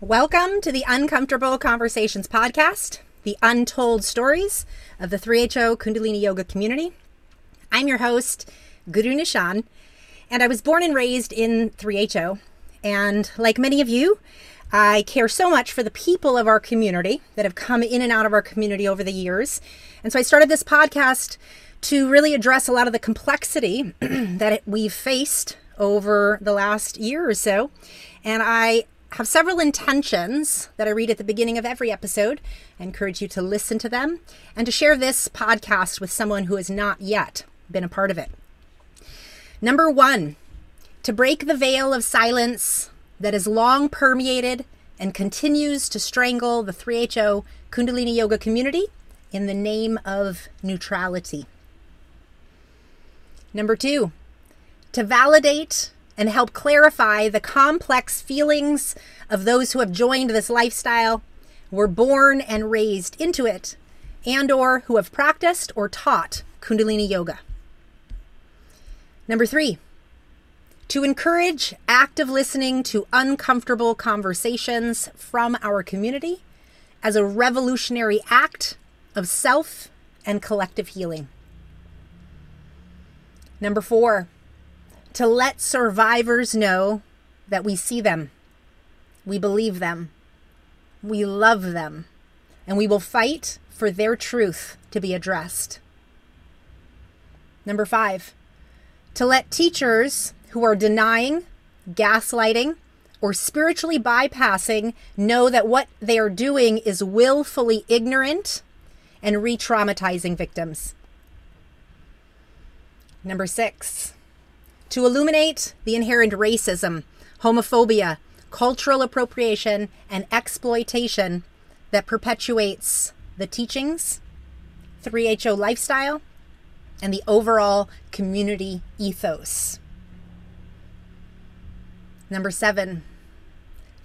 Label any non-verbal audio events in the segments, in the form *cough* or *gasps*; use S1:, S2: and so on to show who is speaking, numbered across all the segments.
S1: Welcome to the Uncomfortable Conversations podcast, the untold stories of the 3HO Kundalini Yoga community. I'm your host, Guru Nishan, and I was born and raised in 3HO. And like many of you, I care so much for the people of our community that have come in and out of our community over the years. And so I started this podcast to really address a lot of the complexity *clears throat* that we've faced over the last year or so. And I have several intentions that I read at the beginning of every episode. I encourage you to listen to them and to share this podcast with someone who has not yet been a part of it. Number one, to break the veil of silence that has long permeated and continues to strangle the 3HO Kundalini Yoga community in the name of neutrality. Number two, to validate and help clarify the complex feelings of those who have joined this lifestyle, were born and raised into it, and or who have practiced or taught kundalini yoga. Number 3, to encourage active listening to uncomfortable conversations from our community as a revolutionary act of self and collective healing. Number 4, to let survivors know that we see them, we believe them, we love them, and we will fight for their truth to be addressed. Number five, to let teachers who are denying, gaslighting, or spiritually bypassing know that what they are doing is willfully ignorant and re traumatizing victims. Number six, to illuminate the inherent racism, homophobia, cultural appropriation, and exploitation that perpetuates the teachings, 3HO lifestyle, and the overall community ethos. Number seven,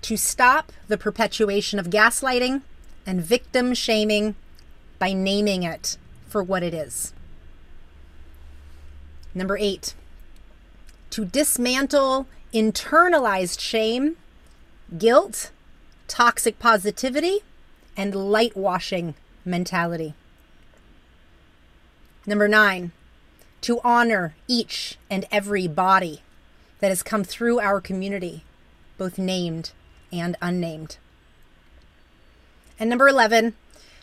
S1: to stop the perpetuation of gaslighting and victim shaming by naming it for what it is. Number eight, to dismantle internalized shame, guilt, toxic positivity, and light washing mentality. Number nine, to honor each and every body that has come through our community, both named and unnamed. And number 11,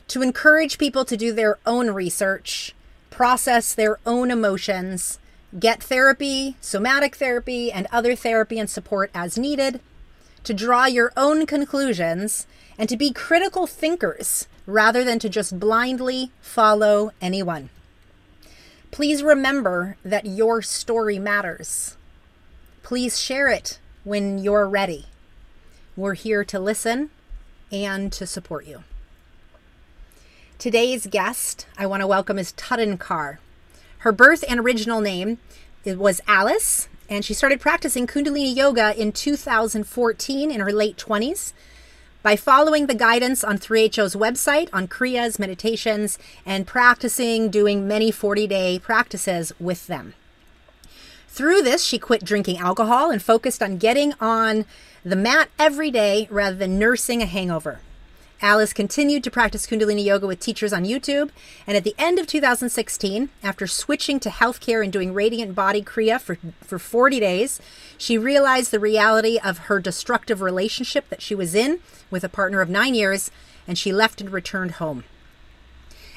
S1: to encourage people to do their own research, process their own emotions, get therapy, somatic therapy, and other therapy and support as needed, to draw your own conclusions, and to be critical thinkers rather than to just blindly follow anyone. Please remember that your story matters. Please share it when you're ready. We're here to listen and to support you. Today's guest I want to welcome is Tudden Carr. Her birth and original name was Alice, and she started practicing Kundalini Yoga in 2014 in her late 20s by following the guidance on 3HO's website on Kriyas, meditations, and practicing doing many 40 day practices with them. Through this, she quit drinking alcohol and focused on getting on the mat every day rather than nursing a hangover. Alice continued to practice Kundalini Yoga with teachers on YouTube, and at the end of 2016, after switching to healthcare and doing Radiant Body Kriya for, for 40 days, she realized the reality of her destructive relationship that she was in with a partner of nine years, and she left and returned home.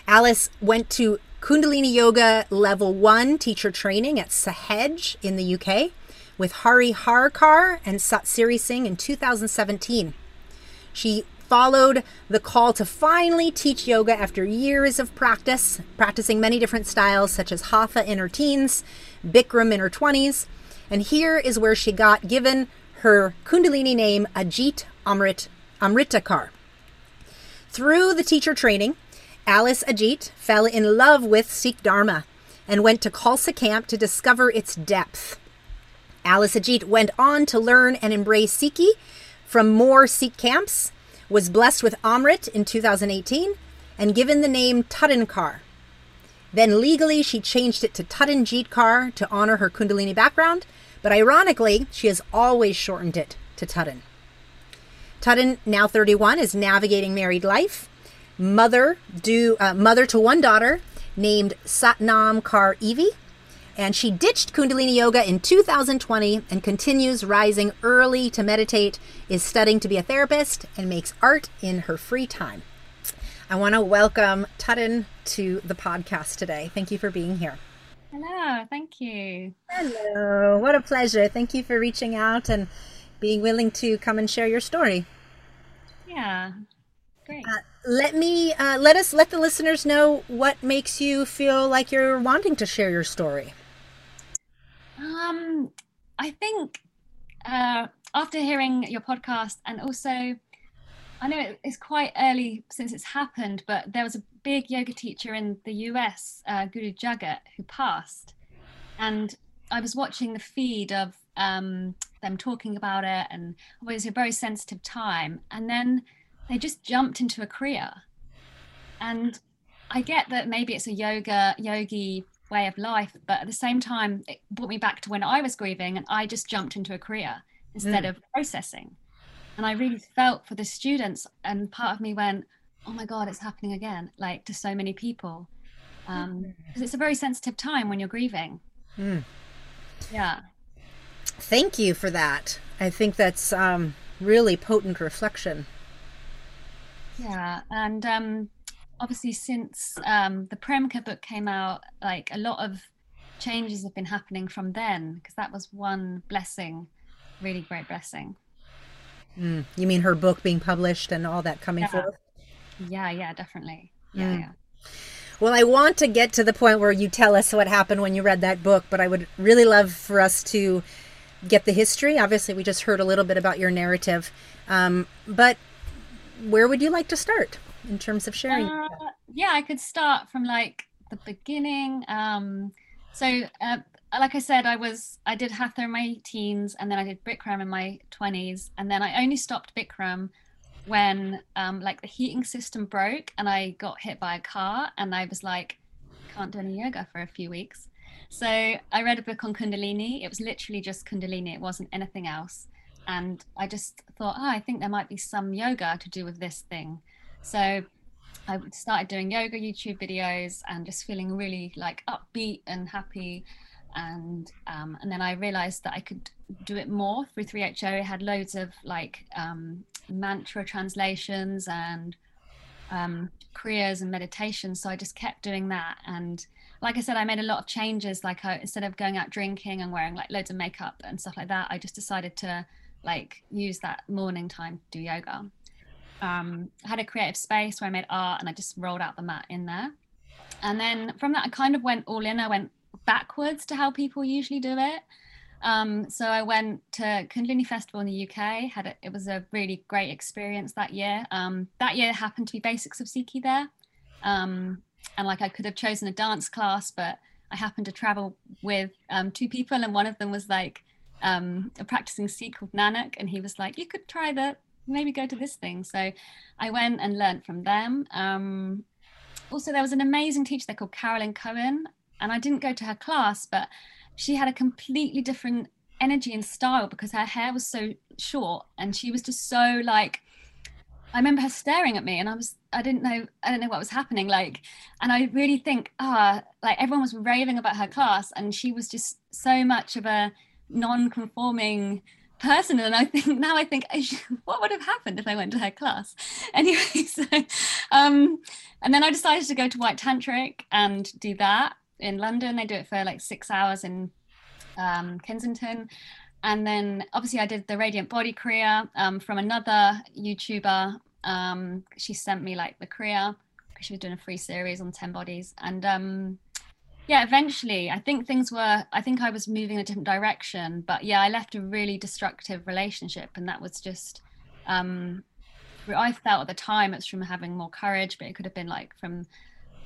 S1: Alice went to Kundalini Yoga Level 1 teacher training at Sahaj in the UK with Hari Harkar and Satsiri Singh in 2017. She followed the call to finally teach yoga after years of practice, practicing many different styles such as Hatha in her teens, Bikram in her 20s. And here is where she got given her Kundalini name, Ajit Amrit Amritakar. Through the teacher training, Alice Ajit fell in love with Sikh Dharma and went to Khalsa camp to discover its depth. Alice Ajit went on to learn and embrace Sikhi from more Sikh camps was blessed with Amrit in 2018 and given the name Tuddenkar. Then legally, she changed it to Tuddenjeet Kaur to honor her Kundalini background, but ironically, she has always shortened it to Tudden. Tutten, now 31, is navigating married life, mother do uh, mother to one daughter named Satnam Kaur Evie, and she ditched Kundalini Yoga in 2020 and continues rising early to meditate, is studying to be a therapist, and makes art in her free time. I want to welcome Tutten to the podcast today. Thank you for being here.
S2: Hello, thank you.
S1: Hello, what a pleasure. Thank you for reaching out and being willing to come and share your story.
S2: Yeah, great. Uh,
S1: let me uh, let us let the listeners know what makes you feel like you're wanting to share your story.
S2: Um, I think uh, after hearing your podcast, and also, I know it's quite early since it's happened, but there was a big yoga teacher in the US, uh, Guru Jagat, who passed, and I was watching the feed of um, them talking about it, and it was a very sensitive time, and then they just jumped into a kriya, and I get that maybe it's a yoga yogi way of life. But at the same time, it brought me back to when I was grieving and I just jumped into a kriya instead mm. of processing. And I really felt for the students. And part of me went, oh my God, it's happening again, like to so many people. Because um, it's a very sensitive time when you're grieving. Mm. Yeah.
S1: Thank you for that. I think that's um, really potent reflection.
S2: Yeah. And um, obviously since um, the Premka book came out, like a lot of changes have been happening from then because that was one blessing, really great blessing.
S1: Mm, you mean her book being published and all that coming
S2: yeah.
S1: forth?
S2: Yeah, yeah, definitely. Yeah, mm. yeah.
S1: Well, I want to get to the point where you tell us what happened when you read that book, but I would really love for us to get the history. Obviously, we just heard a little bit about your narrative, um, but where would you like to start? In terms of sharing? Uh,
S2: yeah, I could start from like the beginning. Um, so, uh, like I said, I was I did hatha in my teens, and then I did Bikram in my twenties, and then I only stopped Bikram when um, like the heating system broke, and I got hit by a car, and I was like, can't do any yoga for a few weeks. So I read a book on Kundalini. It was literally just Kundalini. It wasn't anything else. And I just thought, oh, I think there might be some yoga to do with this thing. So I started doing yoga YouTube videos and just feeling really like upbeat and happy. And um, and then I realized that I could do it more through 3HO. It had loads of like um, mantra translations and um, kriyas and meditations. So I just kept doing that. And like I said, I made a lot of changes. Like I, instead of going out drinking and wearing like loads of makeup and stuff like that, I just decided to like use that morning time to do yoga um, had a creative space where I made art and I just rolled out the mat in there. And then from that, I kind of went all in. I went backwards to how people usually do it. Um, so I went to Kundalini Festival in the UK. Had a, it was a really great experience that year. Um, that year happened to be Basics of Sikhi there, um, and like I could have chosen a dance class, but I happened to travel with um, two people, and one of them was like um, a practicing Sikh called Nanak, and he was like, "You could try the maybe go to this thing. So I went and learned from them. Um, also, there was an amazing teacher there called Carolyn Cohen, and I didn't go to her class, but she had a completely different energy and style because her hair was so short and she was just so like I remember her staring at me and I was I didn't know I don't know what was happening like and I really think ah like everyone was raving about her class and she was just so much of a non-conforming person and i think now i think *laughs* what would have happened if i went to her class? *laughs* Anyway *laughs* so um and then i decided to go to white tantric and do that in london. They do it for like six hours in um, kensington. And then obviously i did the radiant body kriya um, from another youtuber. Um, she sent me like the kriya because she was doing a free series on 10 bodies. And um yeah eventually. I think things were i think i was moving in a different direction but yeah i left a really destructive relationship and that was just um i felt at the time it's from having more courage but it could have been like from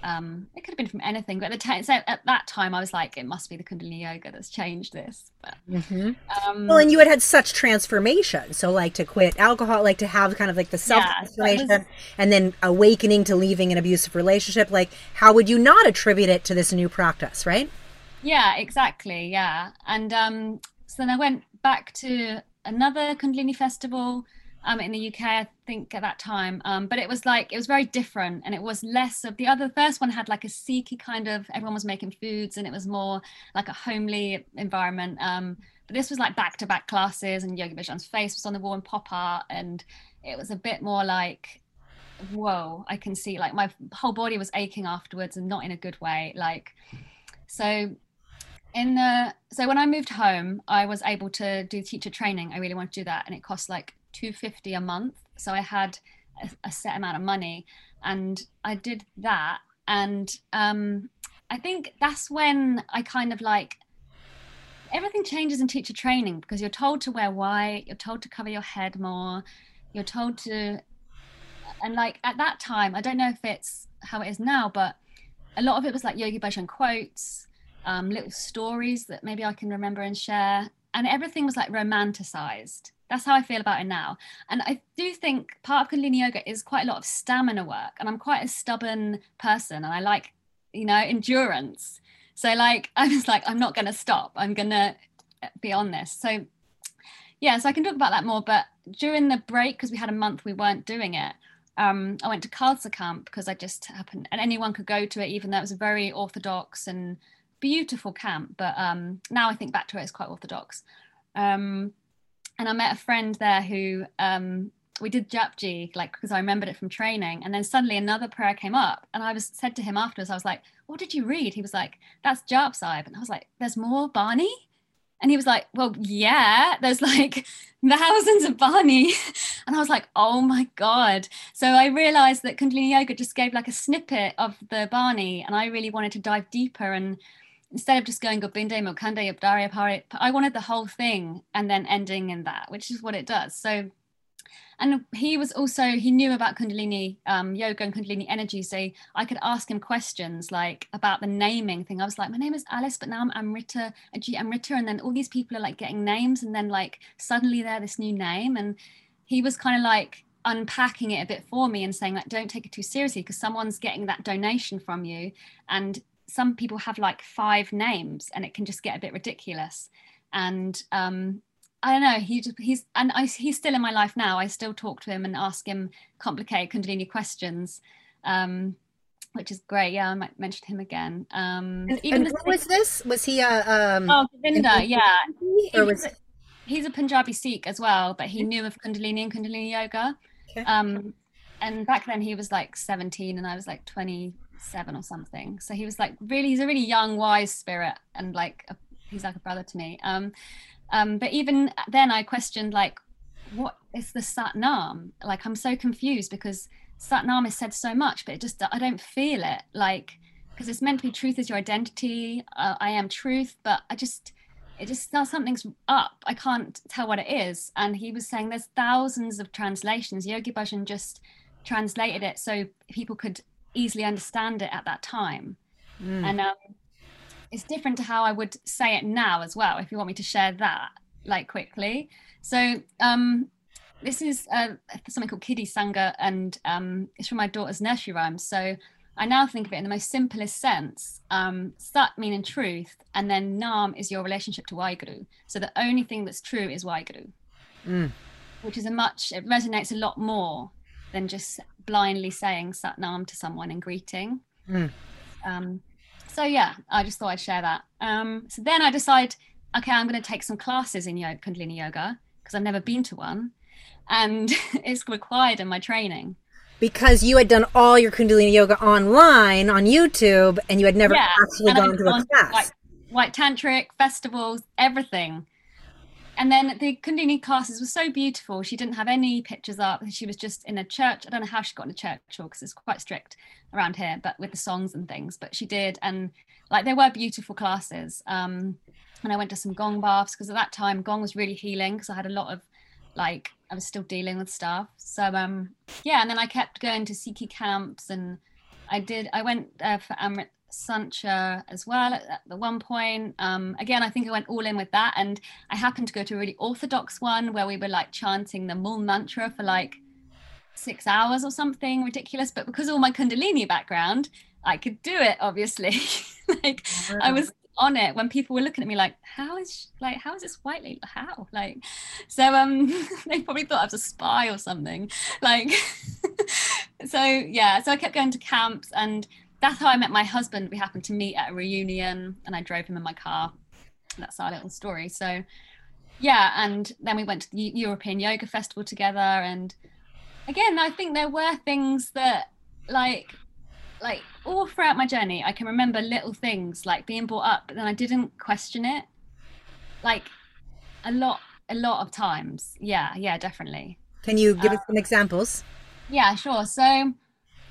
S2: um, it could have been from anything, but at the time, so at that time, I was like, it must be the Kundalini Yoga that's changed this. But,
S1: mm-hmm. um, well, and you had had such transformation, so like to quit alcohol, like to have kind of like the self transformation, yeah, was... and then awakening to leaving an abusive relationship. Like, how would you not attribute it to this new practice, right?
S2: Yeah, exactly. Yeah, and um, so then I went back to another Kundalini festival um, in the UK, I think at that time. Um, but it was like it was very different, and it was less of the other. First one had like a Sikhi kind of everyone was making foods, and it was more like a homely environment. Um, but this was like back to back classes, and Yogi Bhajan's face was on the wall and pop art, and it was a bit more like, whoa, I can see like my whole body was aching afterwards, and not in a good way. Like, so in the so when I moved home, I was able to do teacher training. I really wanted to do that, and it cost like 250 a month. So i had a, a set amount of money and i did that. And um, i think that's when i kind of like everything changes in teacher training because you're told to wear white you're told to cover your head more you're told to and like at that time i don't know if it's how it is now but a lot of it was like yogi bhajan quotes um, little stories that maybe i can remember and share. And everything was like romanticized that's how I feel about it now. And I do think part of Kundalini Yoga is quite a lot of stamina work. And I'm quite a stubborn person and I like, you know, endurance. So, like, *laughs* I was like, I'm not going to stop. I'm going to be on this. So, yeah, so I can talk about that more. But during the break, because we had a month we weren't doing it, um, I went to Khalsa camp because I just happened, and anyone could go to it, even though it was a very orthodox and beautiful camp. But um, now I think back to it, it's quite orthodox. Um, and I met a friend there who um, we did Japji, like because I remembered it from training. And then suddenly another prayer came up, and I was said to him afterwards, I was like, "What did you read?" He was like, "That's Jap Sahib," and I was like, "There's more Bani." And he was like, Well, yeah, there's like *laughs* thousands of Bani. *laughs* And I was like, Oh my God. So I realized that Kundalini Yoga just gave like a snippet of the Bani. And I really wanted to dive deeper and instead of just going Gobinde Mokande Abdari Pari, I wanted the whole thing and then ending in that, which is what it does. So, and he was also he knew about Kundalini um, yoga and Kundalini energy, so I could ask him questions like about the naming thing. I was like, my name is Alice, but now I'm Amrita, Amrita, and then all these people are like getting names, and then like suddenly they're this new name, and he was kind of like unpacking it a bit for me and saying like don't take it too seriously because someone's getting that donation from you and some people have like five names and it can just get a bit ridiculous and um I don't know. He just, he's and I, he's still in my life now. I still talk to him and ask him complicated Kundalini questions, um, which is great. Yeah, I might mention him again. Um,
S1: and, even and what was this? Was he a um,
S2: oh Govinda? Yeah, or was... he's, a, he's a Punjabi Sikh as well, but he knew of Kundalini and Kundalini yoga. Okay. Um, and back then he was like 17 and I was like 20 seven or something. So he was like really, he's a really young, wise spirit, and like a, he's like a brother to me. Um, um, but even then, I questioned like, what is the Sat Nam? Like, I'm so confused because Sat Nam is said so much, but it just I don't feel it. Like, because it's meant to be truth is your identity. Uh, I am truth, but I just it just something's up. I can't tell what it is. And he was saying there's thousands of translations. Yogi Bhajan just translated it so people could easily understand it at that time. Mm. And um, it's different to how I would say it now as well, if you want me to share that like quickly. So um, this is uh, something called Kiddie Sangha, and um, it's from my daughter's nursery rhymes. So I now think of it in the most simplest sense. Um, Sat meaning truth, and then Nam is your relationship to Waheguru. So the only thing that's true is Waheguru, mm. which is a much, it resonates a lot more than just blindly saying Satnam to someone in greeting. Mm. Um, so yeah, I just thought I'd share that. Um, so then I decide, okay, I'm going to take some classes in yoga, Kundalini yoga because I've never been to one, and *laughs* it's required in my training.
S1: Because you had done all your Kundalini yoga online on YouTube, and you had never yeah, actually gone to a class.
S2: Like, white tantric festivals, everything and then the Kundalini classes were so beautiful. She didn't have any pictures up. She was just in a church. I don't know how she got in a church or because it's quite strict around here, but with the songs and things. But she did, and like there were beautiful classes. Um, and I went to some gong baths because at that time gong was really healing because I had a lot of like I was still dealing with stuff. So um, yeah, and then I kept going to Sikhi camps and I did. I went uh, for Amrit Sanchar as well at, the one point. Um, again, I think I went all in with that. And I happened to go to a really orthodox one where we were like chanting the Mool mantra for like six hours or something ridiculous. But because of all my Kundalini background, I could do it, obviously. *laughs* like I was on it when people were looking at me like, how is she, like how is this white lady? How like so um *laughs* they probably thought I was a spy or something. Like *laughs* so yeah, so I kept going to camps and that's how I met my husband. We happened to meet at a reunion and I drove him in my car. That's our little story. So yeah, and then we went to the European Yoga Festival together and again, I think there were things that like like all throughout my journey, I can remember little things like being brought up, but then I didn't question it. Like a lot, a lot of times. Yeah, yeah, definitely.
S1: Can you give uh, us some examples?
S2: Yeah, sure. So,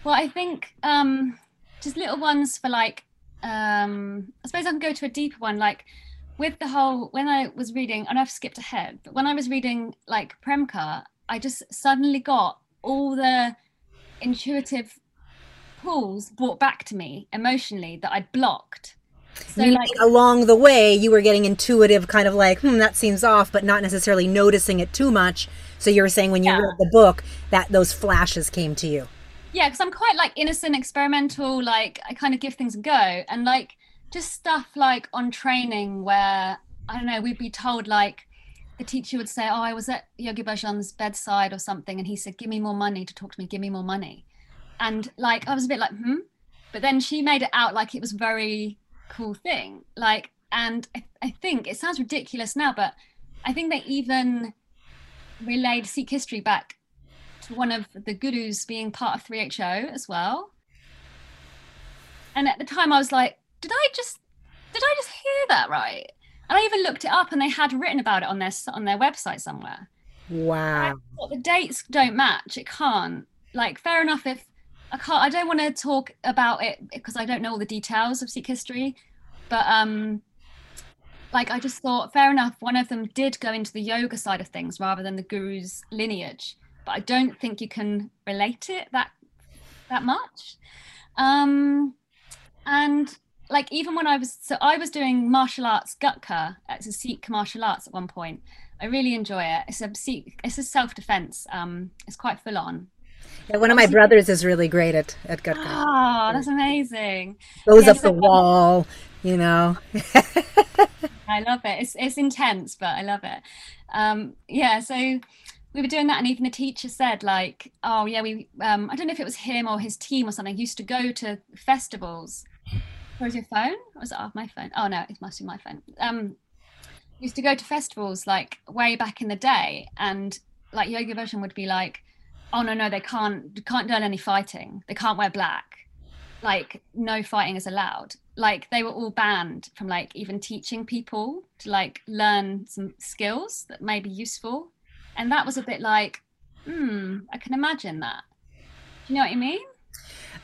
S2: well, I think um, just little ones for like, um, I suppose I can go to a deeper one, like with the whole, when I was reading, and I've skipped ahead, but when I was reading like Premka, I just suddenly got all the intuitive pulls brought back to me emotionally that I'd blocked.
S1: So like along the way you were getting intuitive kind of like, hmm, that seems off, but not necessarily noticing it too much. So you were saying when you yeah. read the book that those flashes came to you.
S2: Yeah, because I'm quite like innocent, experimental, like I kind of give things a go. And like just stuff like on training where I don't know, we'd be told like the teacher would say, Oh, I was at Yogi Bhajan's bedside or something, and he said, Give me more money to talk to me, give me more money. And like I was a bit like hmm? But then she made it out like it was a very cool thing. Like and I, I think it sounds ridiculous now but I think they even relayed Sikh history back one of the gurus being part of 3HO as well. And at the time I was like did I just did I just hear that right? And I even looked it up and they had written about it on their on their website somewhere.
S1: Wow.
S2: The dates don't match. It can't. Like fair enough if I can't. I don't want to talk about it because I don't know all the details of Sikh history, but um, like I just thought, fair enough. One of them did go into the yoga side of things rather than the guru's lineage, but I don't think you can relate it that that much. Um, and like even when I was so I was doing martial arts Gatka. it's a Sikh martial arts at one point. I really enjoy it. It's a Sikh, it's a self defense. Um, it's quite full on.
S1: Yeah, one of my brothers is really great at at Gatka.
S2: Oh, that's amazing.
S1: Goes up the wall, you know. *laughs*
S2: I love it. It's it's intense, but I love it. Um, yeah, so we were doing that, and even the teacher said, like, oh yeah, we. Um, I don't know if it was him or his team or something. Used to go to festivals. Where's your phone? Or was it off my phone? Oh no, it must be my phone. Um, used to go to festivals like way back in the day, and like Yogi Bhajan would be like oh no no they can't can't do any fighting they can't wear black like no fighting is allowed like they were all banned from like even teaching people to like learn some skills that may be useful and that was a bit like hmm i can imagine that do you know what i mean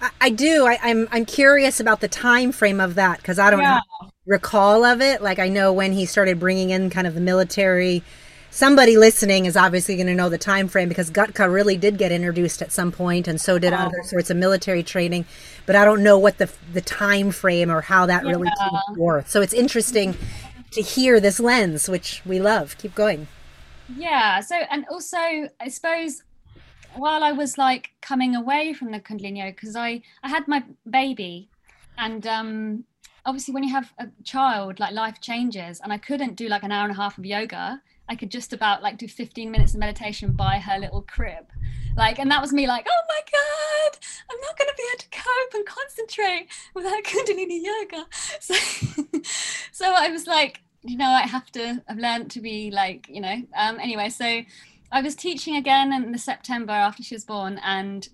S1: I, I do. I, am I'm, I'm curious about the time frame of that because I don't yeah. recall of it. Like I know when he started bringing in kind of the military somebody listening is obviously going to know the time frame because Gatka really did get introduced at some point, and so did oh. other sorts of military training. But I don't know what the the time frame or how that yeah. really came forth. So it's interesting to hear this lens, which we love. Keep going.
S2: Yeah. So and also, I suppose while I was like coming away from the Kundalini because I I had my baby, and um obviously when you have a child like life changes and i couldn't do like an hour and a half of yoga I could just about like do 15 minutes of meditation by her little crib. Like, and that was me like, oh my God, I'm not going to be able to cope and concentrate without *laughs* Kundalini yoga. *laughs* So, so I was like, you know, I have to, I've learned to be like, you know, um, anyway, so I was teaching again in the September after she was born and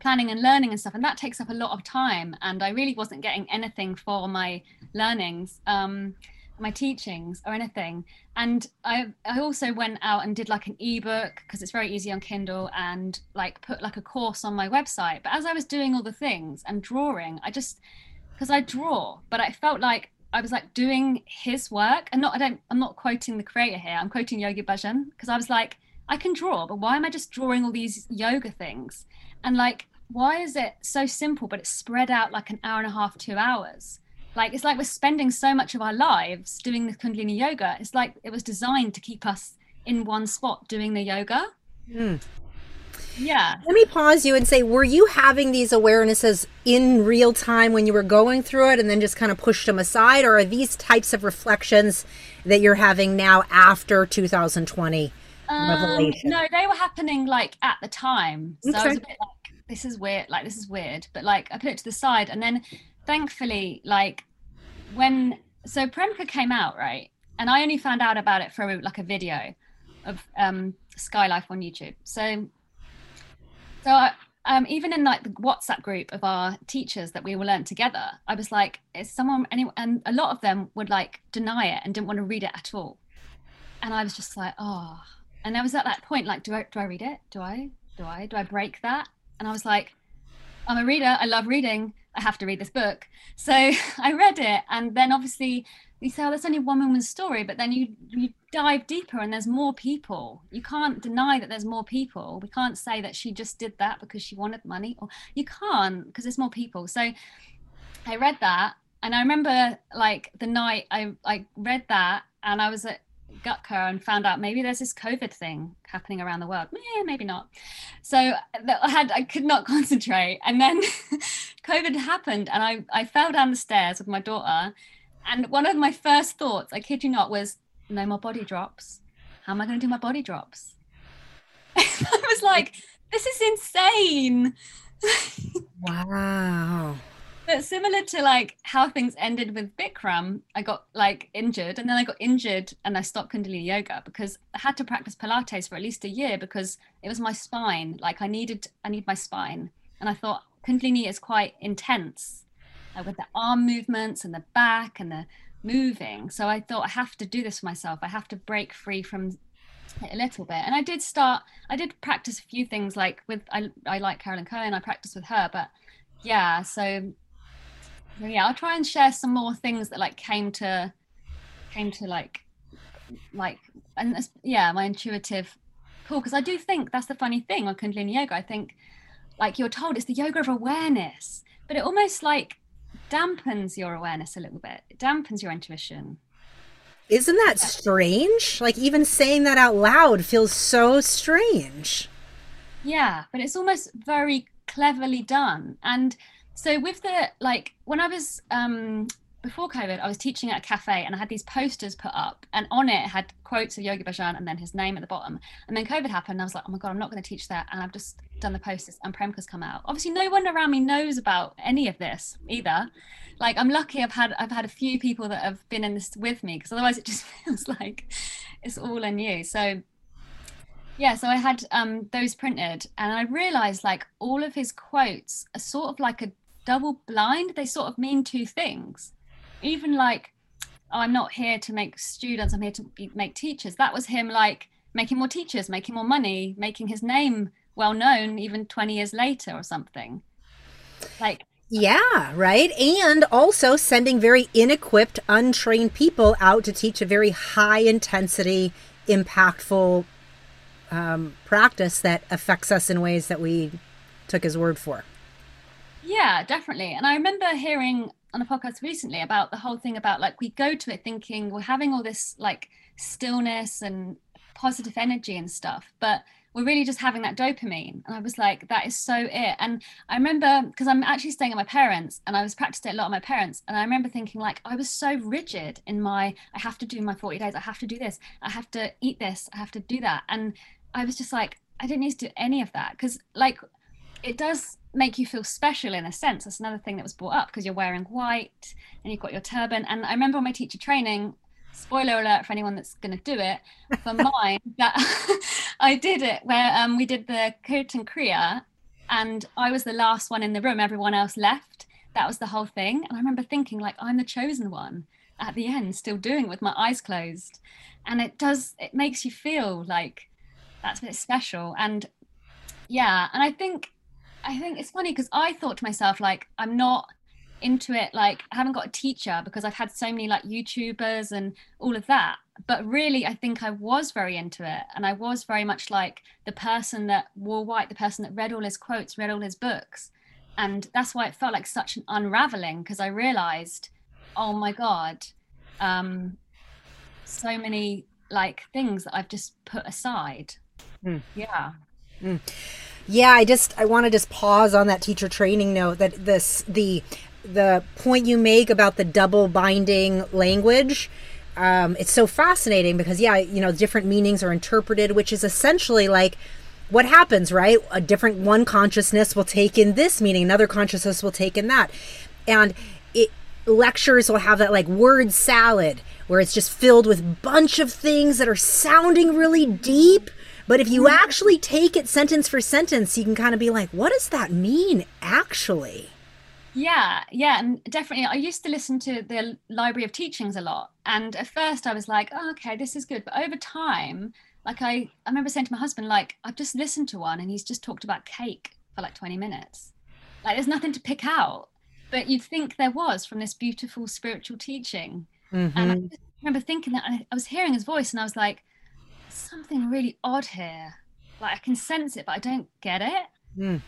S2: planning and learning and stuff. And that takes up a lot of time. And I really wasn't getting anything for my learnings. Um, my teachings or anything and i i also went out and did like an ebook because it's very easy on kindle and like put like a course on my website but as i was doing all the things and drawing i just because i draw but i felt like i was like doing his work and not i don't i'm not quoting the creator here i'm quoting yogi bhajan because i was like i can draw but why am i just drawing all these yoga things and like why is it so simple but it's spread out like an hour and a half two hours like it's like we're spending so much of our lives doing the Kundalini yoga. It's like it was designed to keep us in one spot doing the yoga. Mm. Yeah.
S1: Let me pause you and say, were you having these awarenesses in real time when you were going through it and then just kind of pushed them aside? Or are these types of reflections that you're having now after 2020 um, revelation?
S2: No, they were happening like at the time. So okay. I was a bit like, this is weird. Like, this is weird. But like, I put it to the side. And then thankfully, like, when, so Premka came out, right? And I only found out about it through like a video of um, Skylife on YouTube. So so um, even in like the WhatsApp group of our teachers that we all learned together, I was like, is someone anyone? And a lot of them would like deny it and didn't want to read it at all. And I was just like, oh. And I was at that point, like, do I do I read it? Do I? Do I? Do I break that? And I was like, I'm a reader. I love reading. I have to read this book. So *laughs* I read it, and then obviously you say, oh, that's only one woman's story, but then you you dive deeper and there's more people. You can't deny that there's more people. We can't say that she just did that because she wanted money, or you can't because there's more people. So I read that, and I remember like the night I I read that, and I was at Gatka and found out maybe there's this COVID thing happening around the world. Yeah, maybe not. So I had I could not *laughs* concentrate, and then *laughs* COVID happened, and I I fell down the stairs with my daughter and one of my first thoughts, I kid you not, was no more body drops. How am I going to do my body drops? *laughs* I was like, this is insane. *laughs*
S1: wow.
S2: But similar to like how things ended with Bikram, I got like injured and then I got injured and I stopped Kundalini yoga because I had to practice Pilates for at least a year because it was my spine. Like I needed, I need my spine. And I thought Kundalini is quite intense uh, with the arm movements and the back and the moving. So I thought I have to do this for myself. I have to break free from it a little bit. And I did start, I did practice a few things like with, I, I like Carolyn Cohen, I practiced with her, but yeah, so yeah, I'll try and share some more things that like came to, came to like, like, and yeah, my intuitive cool. Cause I do think that's the funny thing on Kundalini yoga. I think like you're told it's the yoga of awareness, but it almost like dampens your awareness a little bit. It dampens your intuition.
S1: Isn't that strange? Like even saying that out loud feels so strange.
S2: Yeah, but it's almost very cleverly done. And so with the like when I was um before COVID, I was teaching at a cafe and I had these posters put up, and on it had quotes of Yogi Bhajan and then his name at the bottom. And then COVID happened, and I was like, oh my God, I'm not going to teach that. And I've just done the posters, and Premka's come out. Obviously, no one around me knows about any of this either. Like, I'm lucky I've had I've had a few people that have been in this with me because otherwise it just *laughs* feels like it's all on you. So yeah, so I had um, those printed, and I realized like all of his quotes are sort of like a double blind. They sort of mean two things even like oh, i'm not here to make students i'm here to make teachers that was him like making more teachers making more money making his name well known even 20 years later or something like
S1: yeah, right. And also sending very inequipped, untrained people out to teach a very high intensity, impactful um, practice that affects us in ways that we took his word for.
S2: Yeah, definitely. And I remember hearing on a podcast recently about the whole thing about like we go to it thinking we're having all this like stillness and positive energy and stuff, but we're really just having that dopamine. And I was like, that is so it. And I remember because I'm actually staying at my parents and I was practicing a lot of my parents. And I remember thinking, like, I was so rigid in my, I have to do my 40 days, I have to do this, I have to eat this, I have to do that. And I was just like, I didn't need to do any of that. Cause like it does make you feel special in a sense. That's another thing that was brought up because you're wearing white and you've got your turban. And I remember on my teacher training, spoiler alert for anyone that's going to do it, for *laughs* mine, that *laughs* I did it where um, we did the Kirtan Kriya and I was the last one in the room. Everyone else left. That was the whole thing. And I remember thinking, like, I'm the chosen one at the end, still doing it with my eyes closed. And it does, it makes you feel like that's a bit special. And yeah, and I think I think it's funny because I thought to myself, like, I'm not into it. Like, I haven't got a teacher because I've had so many like YouTubers and all of that. But really, I think I was very into it. And I was very much like the person that wore white, the person that read all his quotes, read all his books. And that's why it felt like such an unraveling because I realized, oh my God, um, so many like things that I've just put aside. Mm. Yeah.
S1: Mm. Yeah, I just I want to just pause on that teacher training note that this the the point you make about the double binding language um, it's so fascinating because yeah you know different meanings are interpreted which is essentially like what happens right? A different one consciousness will take in this meaning another consciousness will take in that. And it lectures will have that like word salad where it's just filled with bunch of things that are sounding really deep but if you mm-hmm. actually take it sentence for sentence you can kind of be like what does that mean actually
S2: yeah, yeah, and definitely. I used to listen to the Library of Teachings a lot, and at first I was like, oh, "Okay, this is good," but over time, like I, I remember saying to my husband, like, "I've just listened to one, and he's just talked about cake for like twenty minutes. Like, there's nothing to pick out." But you'd think there was from this beautiful spiritual teaching, mm-hmm. and I mm-hmm. remember thinking that I was hearing his voice, and I was like, "Something really odd here. Like, I can sense it, but I don't get it." Mm.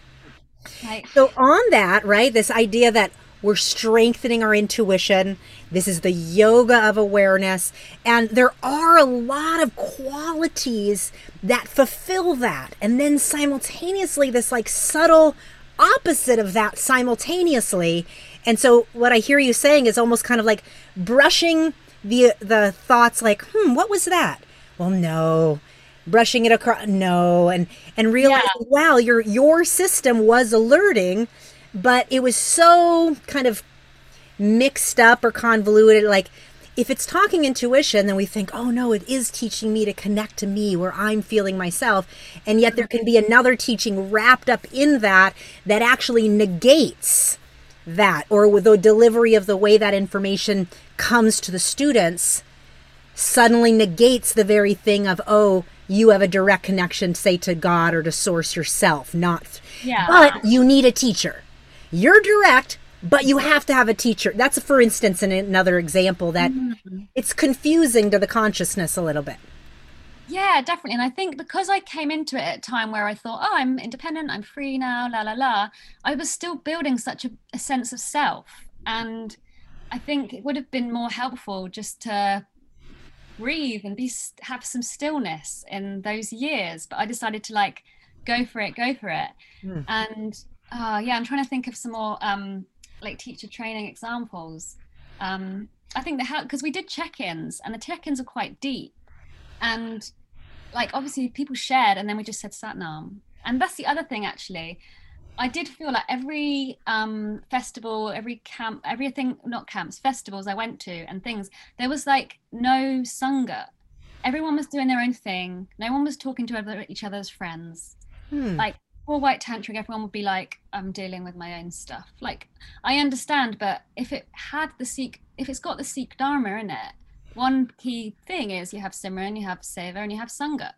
S1: Right. So on that, right, this idea that we're strengthening our intuition. This is the yoga of awareness. And there are a lot of qualities that fulfill that. And then simultaneously, this like subtle opposite of that simultaneously. And so what I hear you saying is almost kind of like brushing the the thoughts like, hmm, what was that? Well, no, brushing it across no. And and realizing yeah. wow your your system was alerting but it was so kind of mixed up or convoluted. Like if it's talking intuition then we think oh no it is teaching me to connect to me where i'm feeling myself. And yet there can be mm-hmm. another teaching wrapped up in that that actually negates that or with the delivery of the way that information comes to the students suddenly negates the very thing of oh you have a direct connection, say, to God or to source yourself, not. Yeah. But you need a teacher. You're direct, but you have to have a teacher. That's, for instance, in another example that mm-hmm. it's confusing to the consciousness a little bit.
S2: Yeah, definitely. And I think because I came into it at a time where I thought, oh, I'm independent, I'm free now, la la la, I was still building such a, a sense of self. And I think it would have been more helpful just to breathe and be have some stillness in those years but i decided to like go for it go for it. Mm. and uh, yeah i'm trying to think of some more um like teacher training examples. Um i think the how because we did check-ins and the check-ins are quite deep. And like obviously people shared and then we just said satnam. And that's the other thing actually I did feel like every um, festival, every camp, everything, not camps, festivals I went to and things, there was like no Sangha. Everyone was doing their own thing. No one was talking to other, each other's friends. Hmm. Like, for white tantric, everyone would be like, I'm dealing with my own stuff. Like, I understand, but if it had the Sikh, if it's got the Sikh Dharma in it, one key thing is you have Simran, you have Seva, and you have Sangha.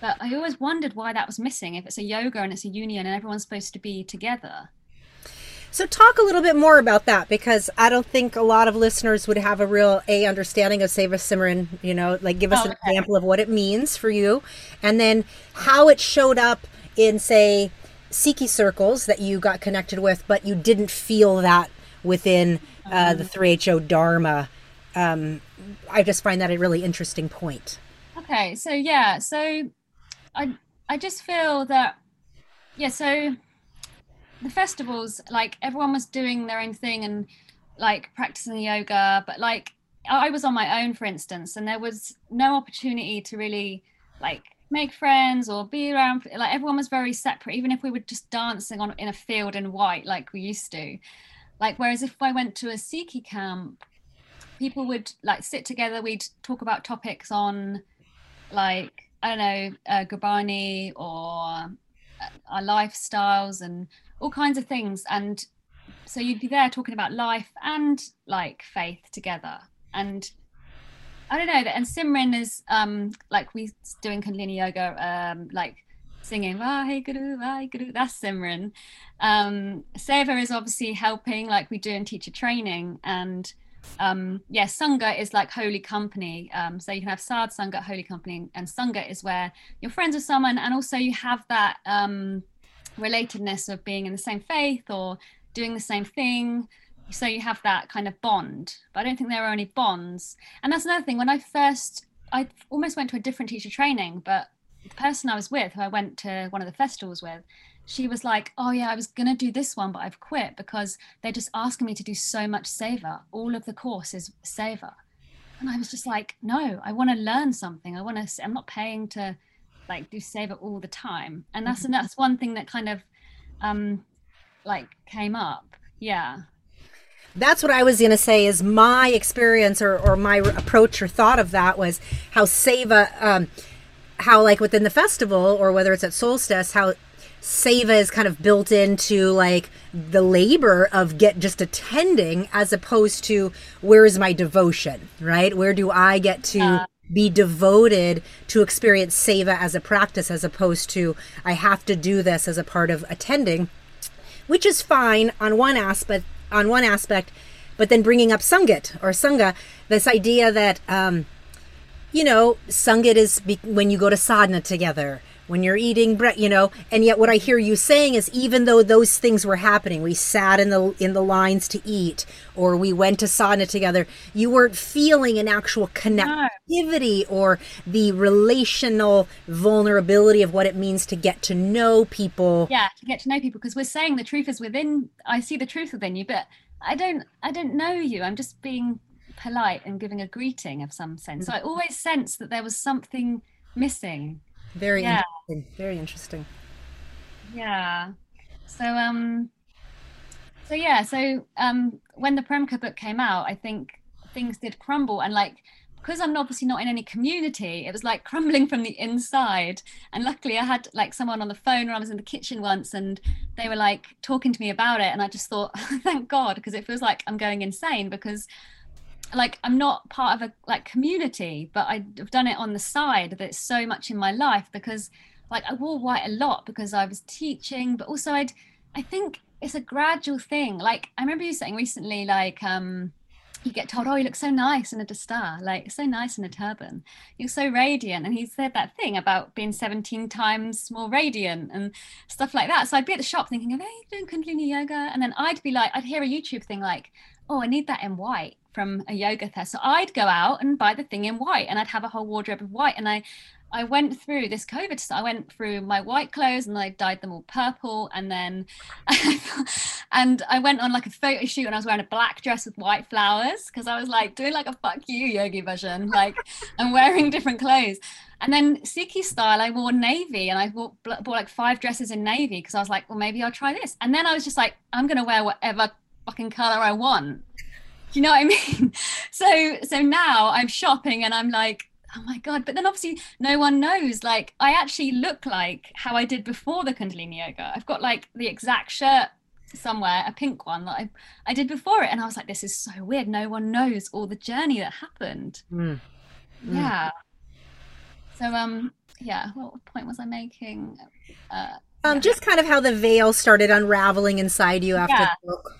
S2: But I always wondered why that was missing. If it's a yoga and it's a union and everyone's supposed to be together.
S1: So talk a little bit more about that because I don't think a lot of listeners would have a real a understanding of Seva Simran. You know, like give us oh, an example of what it means for you, and then how it showed up in say Sikhi circles that you got connected with, but you didn't feel that within uh, the 3HO mm-hmm. Dharma. Um, I just find that a really interesting point.
S2: Okay, so yeah, so I I just feel that yeah, so the festivals, like everyone was doing their own thing and like practicing yoga, but like I was on my own, for instance, and there was no opportunity to really like make friends or be around. Like everyone was very separate, even if we were just dancing on in a field in white like we used to. Like whereas if I went to a Sikhi camp, people would like sit together. We'd talk about topics on like I don't know, uh, or uh, our lifestyles and all kinds of things. And so you'd be there talking about life and like faith together. And I don't know. And Simran is um like we doing Kundalini yoga, um like singing Vaheguru, Vaheguru. That's Simran. Um, Seva is obviously helping, like we do in teacher training, and um yeah sangha is like holy company. Um so you can have sad sangha holy company and sangha is where you're friends with someone and also you have that um relatedness of being in the same faith or doing the same thing. So you have that kind of bond but i don't think there are any bonds. And that's another thing. When i first i almost went to a different teacher training but the person I was with, who I went to one of the festivals with, she was like, "Oh yeah, I was gonna do this one, but I've quit because they're just asking me to do so much Seva. All of the course is Seva." And I was just like, "No, I want to learn something. I want to. I'm not paying to like do Seva all the time." And that's and that's one thing that kind of um like came up. Yeah.
S1: That's what I was going to say is my experience or, or my approach or thought of that was how Seva, um, how like within the festival or whether it's at Solstice, how Seva is kind of built into like the labor of get just attending as opposed to where is my devotion, right? Where do I get to yeah. be devoted to experience Seva as a practice as opposed to I have to do this as a part of attending, which is fine on one aspect on one aspect, but then bringing up Sangat or Sangha, this idea that um, you know, Sangat is be- when you go to sadhana together when you're eating bread, you know. And yet, what I hear you saying is, even though those things were happening, we sat in the in the lines to eat, or we went to sadhana together. You weren't feeling an actual connectivity or the relational vulnerability of what it means to get to know people.
S2: Yeah, to get to know people, because we're saying the truth is within. I see the truth within you, but I don't. I don't know you. I'm just being polite and giving a greeting of some sense. So I mm-hmm. always sense that there was something missing
S1: very yeah. interesting. Very interesting.
S2: Yeah. So um so yeah, so um when the Premka book came out, I think things did crumble and like because I'm obviously not in any community, it was like *laughs* crumbling from the inside. And luckily, I had like someone on the phone when I was in the kitchen once, and they were like talking to me about it. And I just thought, *laughs* thank God, because it feels like I'm going insane because like I'm not part of a like community, but I've done it on the side that's so much in my life because like I wore white a lot because I was teaching, but also I'd I think it's a gradual thing. Like I remember you saying recently, like um you get told, Oh, you look so nice in a star, like so nice in a turban. You're so radiant. And he said that thing about being 17 times more radiant and stuff like that. So I'd be at the shop thinking, Are they doing Kundalini yoga? And then I'd be like, I'd hear a YouTube thing like, Oh, I need that in white from a yoga test. So I'd go out and buy the thing in white and I'd have a whole wardrobe of white. And I I went through this COVID stuff. I went through my white clothes and I dyed them all purple. And then, *laughs* and I went on like a photo shoot and I was wearing a black dress with white flowers because I was like doing like a fuck you yogi version. Like I'm wearing different clothes. And then Sikhi style, I wore navy and I bought, bought like five dresses in navy because I was like, well, maybe I'll try this. And then I was just like, I'm going to wear whatever fucking color I want. Do you know what I mean? *laughs* So so now I'm shopping and I'm like, oh my god! But then obviously no one knows. Like I actually look like how I did before the Kundalini yoga. I've got like the exact shirt somewhere, a pink one that I I did before it, and I was like, this is so weird. No one knows all the journey that happened. Mm. Mm. Yeah. So um yeah, what point was I making?
S1: Uh, um, yeah. just kind of how the veil started unraveling inside you after yeah. the book.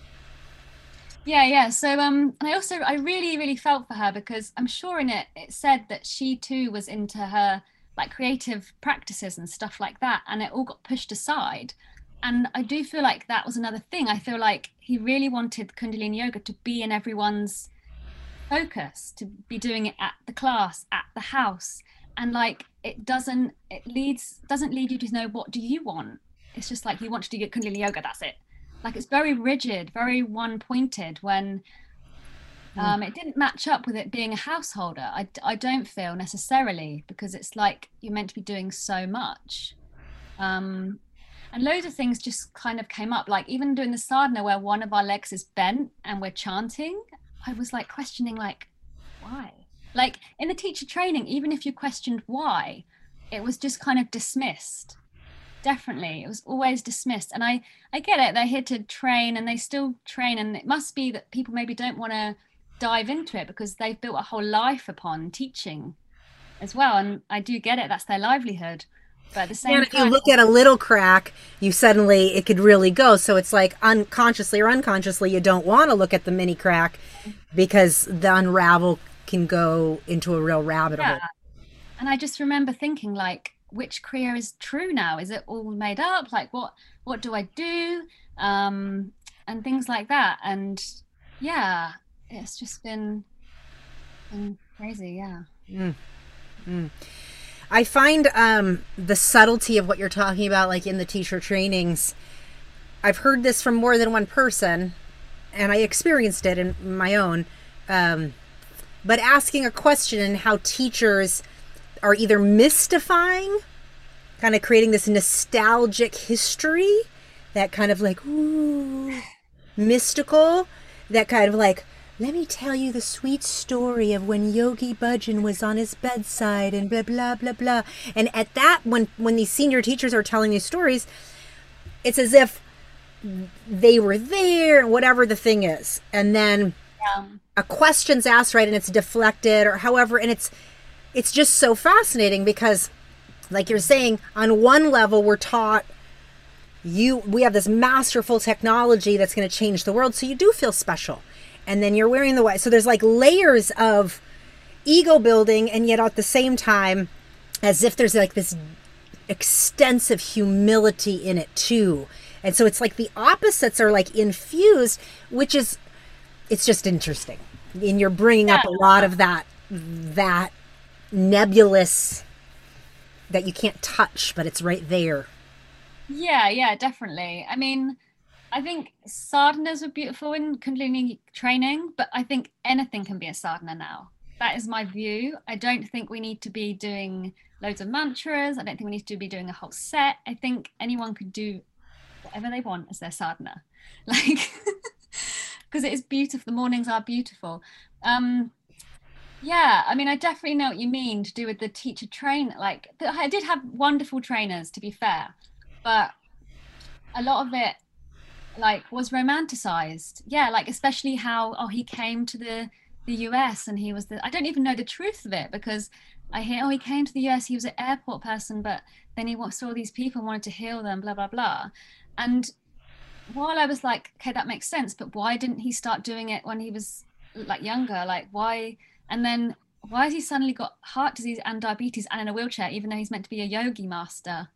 S2: Yeah, yeah. So um I also I really, really felt for her because I'm sure in it it said that she too was into her like creative practices and stuff like that and it all got pushed aside. And I do feel like that was another thing. I feel like he really wanted Kundalini yoga to be in everyone's focus, to be doing it at the class, at the house. And like it doesn't it leads doesn't lead you to know what do you want. It's just like you want to do Kundalini yoga, that's it like it's very rigid, very one pointed when hmm. um, it didn't match up with it being a householder. I, I don't feel necessarily because it's like you're meant to be doing so much. Um, and loads of things just kind of came up, like even doing the sadhana where one of our legs is bent and we're chanting. I was like questioning, like, why? Like in the teacher training, even if you questioned why, it was just kind of dismissed definitely it was always dismissed and i i get it they're here to train and they still train and it must be that people maybe don't want to dive into it because they've built a whole life upon teaching as well and i do get it that's their livelihood but at the same
S1: and if time, you look at a little crack you suddenly it could really go so it's like unconsciously or unconsciously you don't want to look at the mini crack because the unravel can go into a real rabbit yeah. hole
S2: and i just remember thinking like which career is true now is it all made up like what what do i do um and things like that and yeah it's just been been crazy yeah mm.
S1: Mm. I find um, the subtlety of what you're talking about, like in the teacher trainings. I've heard this from more than one person, and I experienced it in my own. Um, but asking a question and how teachers are either mystifying, kind of creating this nostalgic history, that kind of like, ooh, mystical, that kind of like, let me tell you the sweet story of when Yogi Bhajan was on his bedside and blah blah blah blah. And at that, when when these senior teachers are telling these stories, it's as if they were there, whatever the thing is, and then yeah. a question's asked right, and it's deflected or however, and it's it's just so fascinating because, like you're saying, on one level we're taught you we have this masterful technology that's going to change the world, so you do feel special and then you're wearing the white. So there's like layers of ego building, and yet at the same time, as if there's like this extensive humility in it too. And so it's like the opposites are like infused, which is it's just interesting. And you're bringing up a lot of that that nebulous that you can't touch, but it's right there.
S2: Yeah, yeah, definitely. I mean, I think sadhanas are beautiful in Kundalini training, but I think anything can be a sadhana now. That is my view. I don't think we need to be doing loads of mantras. I don't think we need to be doing a whole set. I think anyone could do whatever they want as their sadhana. *laughs* Like, *laughs* because it is beautiful. The mornings are beautiful. Um, yeah, I mean, I definitely know what you mean to do with the teacher train. Like, I did have wonderful trainers, to be fair, but a lot of it like was romanticized yeah like especially how oh he came to the the us and he was the i don't even know the truth of it because i hear oh he came to the us he was an airport person but then he saw these people wanted to heal them blah blah blah and while i was like okay that makes sense but why didn't he start doing it when he was like younger like why and then why has he suddenly got heart disease and diabetes and in a wheelchair even though he's meant to be a yogi master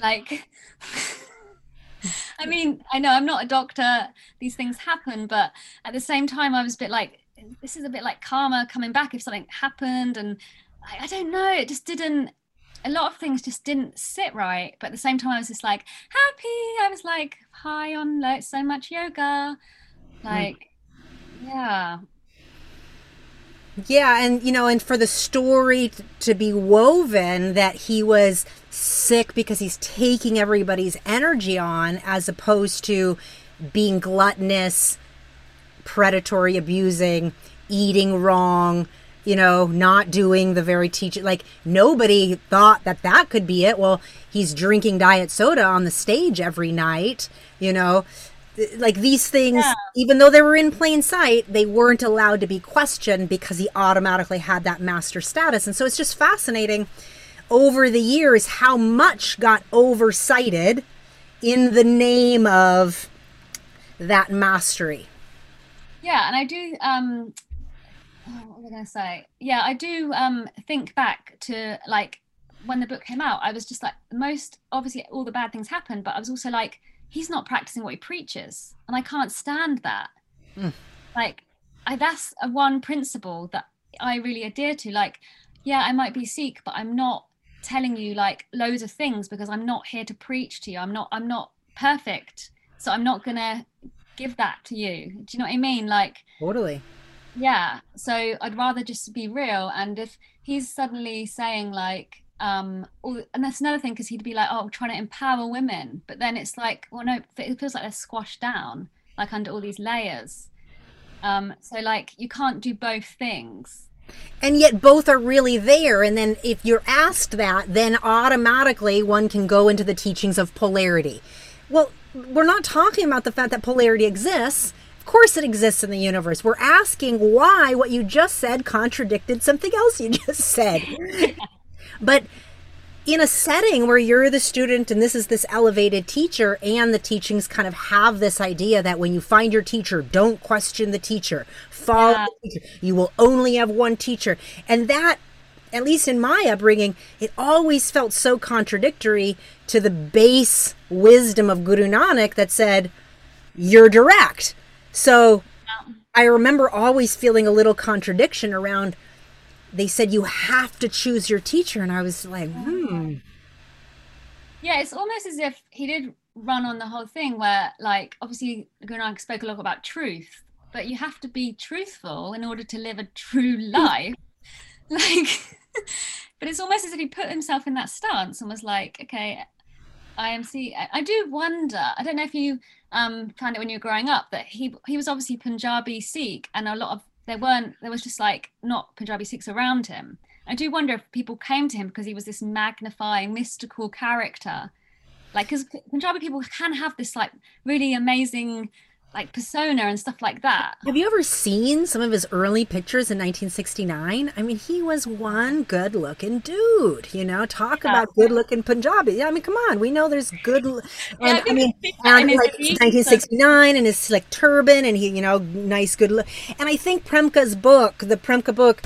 S2: like *laughs* I mean, I know I'm not a doctor, these things happen, but at the same time, I was a bit like, this is a bit like karma coming back if something happened. And I, I don't know, it just didn't, a lot of things just didn't sit right. But at the same time, I was just like happy. I was like high on like so much yoga. Hmm. Like, yeah.
S1: Yeah, and you know, and for the story to be woven that he was sick because he's taking everybody's energy on as opposed to being gluttonous, predatory, abusing, eating wrong, you know, not doing the very teaching. Like nobody thought that that could be it. Well, he's drinking diet soda on the stage every night, you know. Like these things, yeah. even though they were in plain sight, they weren't allowed to be questioned because he automatically had that master status. And so it's just fascinating over the years how much got oversighted in the name of that mastery.
S2: Yeah, and I do um oh, what was I gonna say? Yeah, I do um think back to like when the book came out, I was just like most obviously all the bad things happened, but I was also like, he's not practicing what he preaches. And I can't stand that. Mm. Like I that's a one principle that I really adhere to. Like, yeah, I might be Sikh, but I'm not telling you like loads of things because I'm not here to preach to you. I'm not I'm not perfect. So I'm not gonna give that to you. Do you know what I mean? Like
S1: totally.
S2: Yeah. So I'd rather just be real. And if he's suddenly saying like um and that's another thing because he'd be like oh trying to empower women. But then it's like well no it feels like they're squashed down like under all these layers. Um so like you can't do both things.
S1: And yet both are really there and then if you're asked that then automatically one can go into the teachings of polarity. Well we're not talking about the fact that polarity exists. Of course it exists in the universe. We're asking why what you just said contradicted something else you *laughs* just said but in a setting where you're the student and this is this elevated teacher and the teachings kind of have this idea that when you find your teacher don't question the teacher. Follow yeah. the teacher. You will only have one teacher. And that at least in my upbringing it always felt so contradictory to the base wisdom of guru nanak that said you're direct. So i remember always feeling a little contradiction around they said you have to choose your teacher, and I was like, hmm.
S2: Yeah, it's almost as if he did run on the whole thing where, like, obviously, Guru spoke a lot about truth, but you have to be truthful in order to live a true *laughs* life. like, *laughs* but it's almost as if he put himself in that stance and was like, okay, I am see. I do wonder. I don't know if you um, found it when you were growing up that he he was obviously Punjabi Sikh, and a lot of there weren't there was just like not Punjabi Sikhs around him. I do wonder if people came to him because he was this magnifying, mystical character. Like, because Punjabi people can have this like really amazing like persona and stuff like that.
S1: Have you ever seen some of his early pictures in 1969? I mean, he was one good looking dude, you know, talk yeah. about good looking Punjabi. I mean, come on, we know there's good, and yeah, I, I mean, and like 1969 and his like turban and he, you know, nice, good look. And I think Premka's book, the Premka book,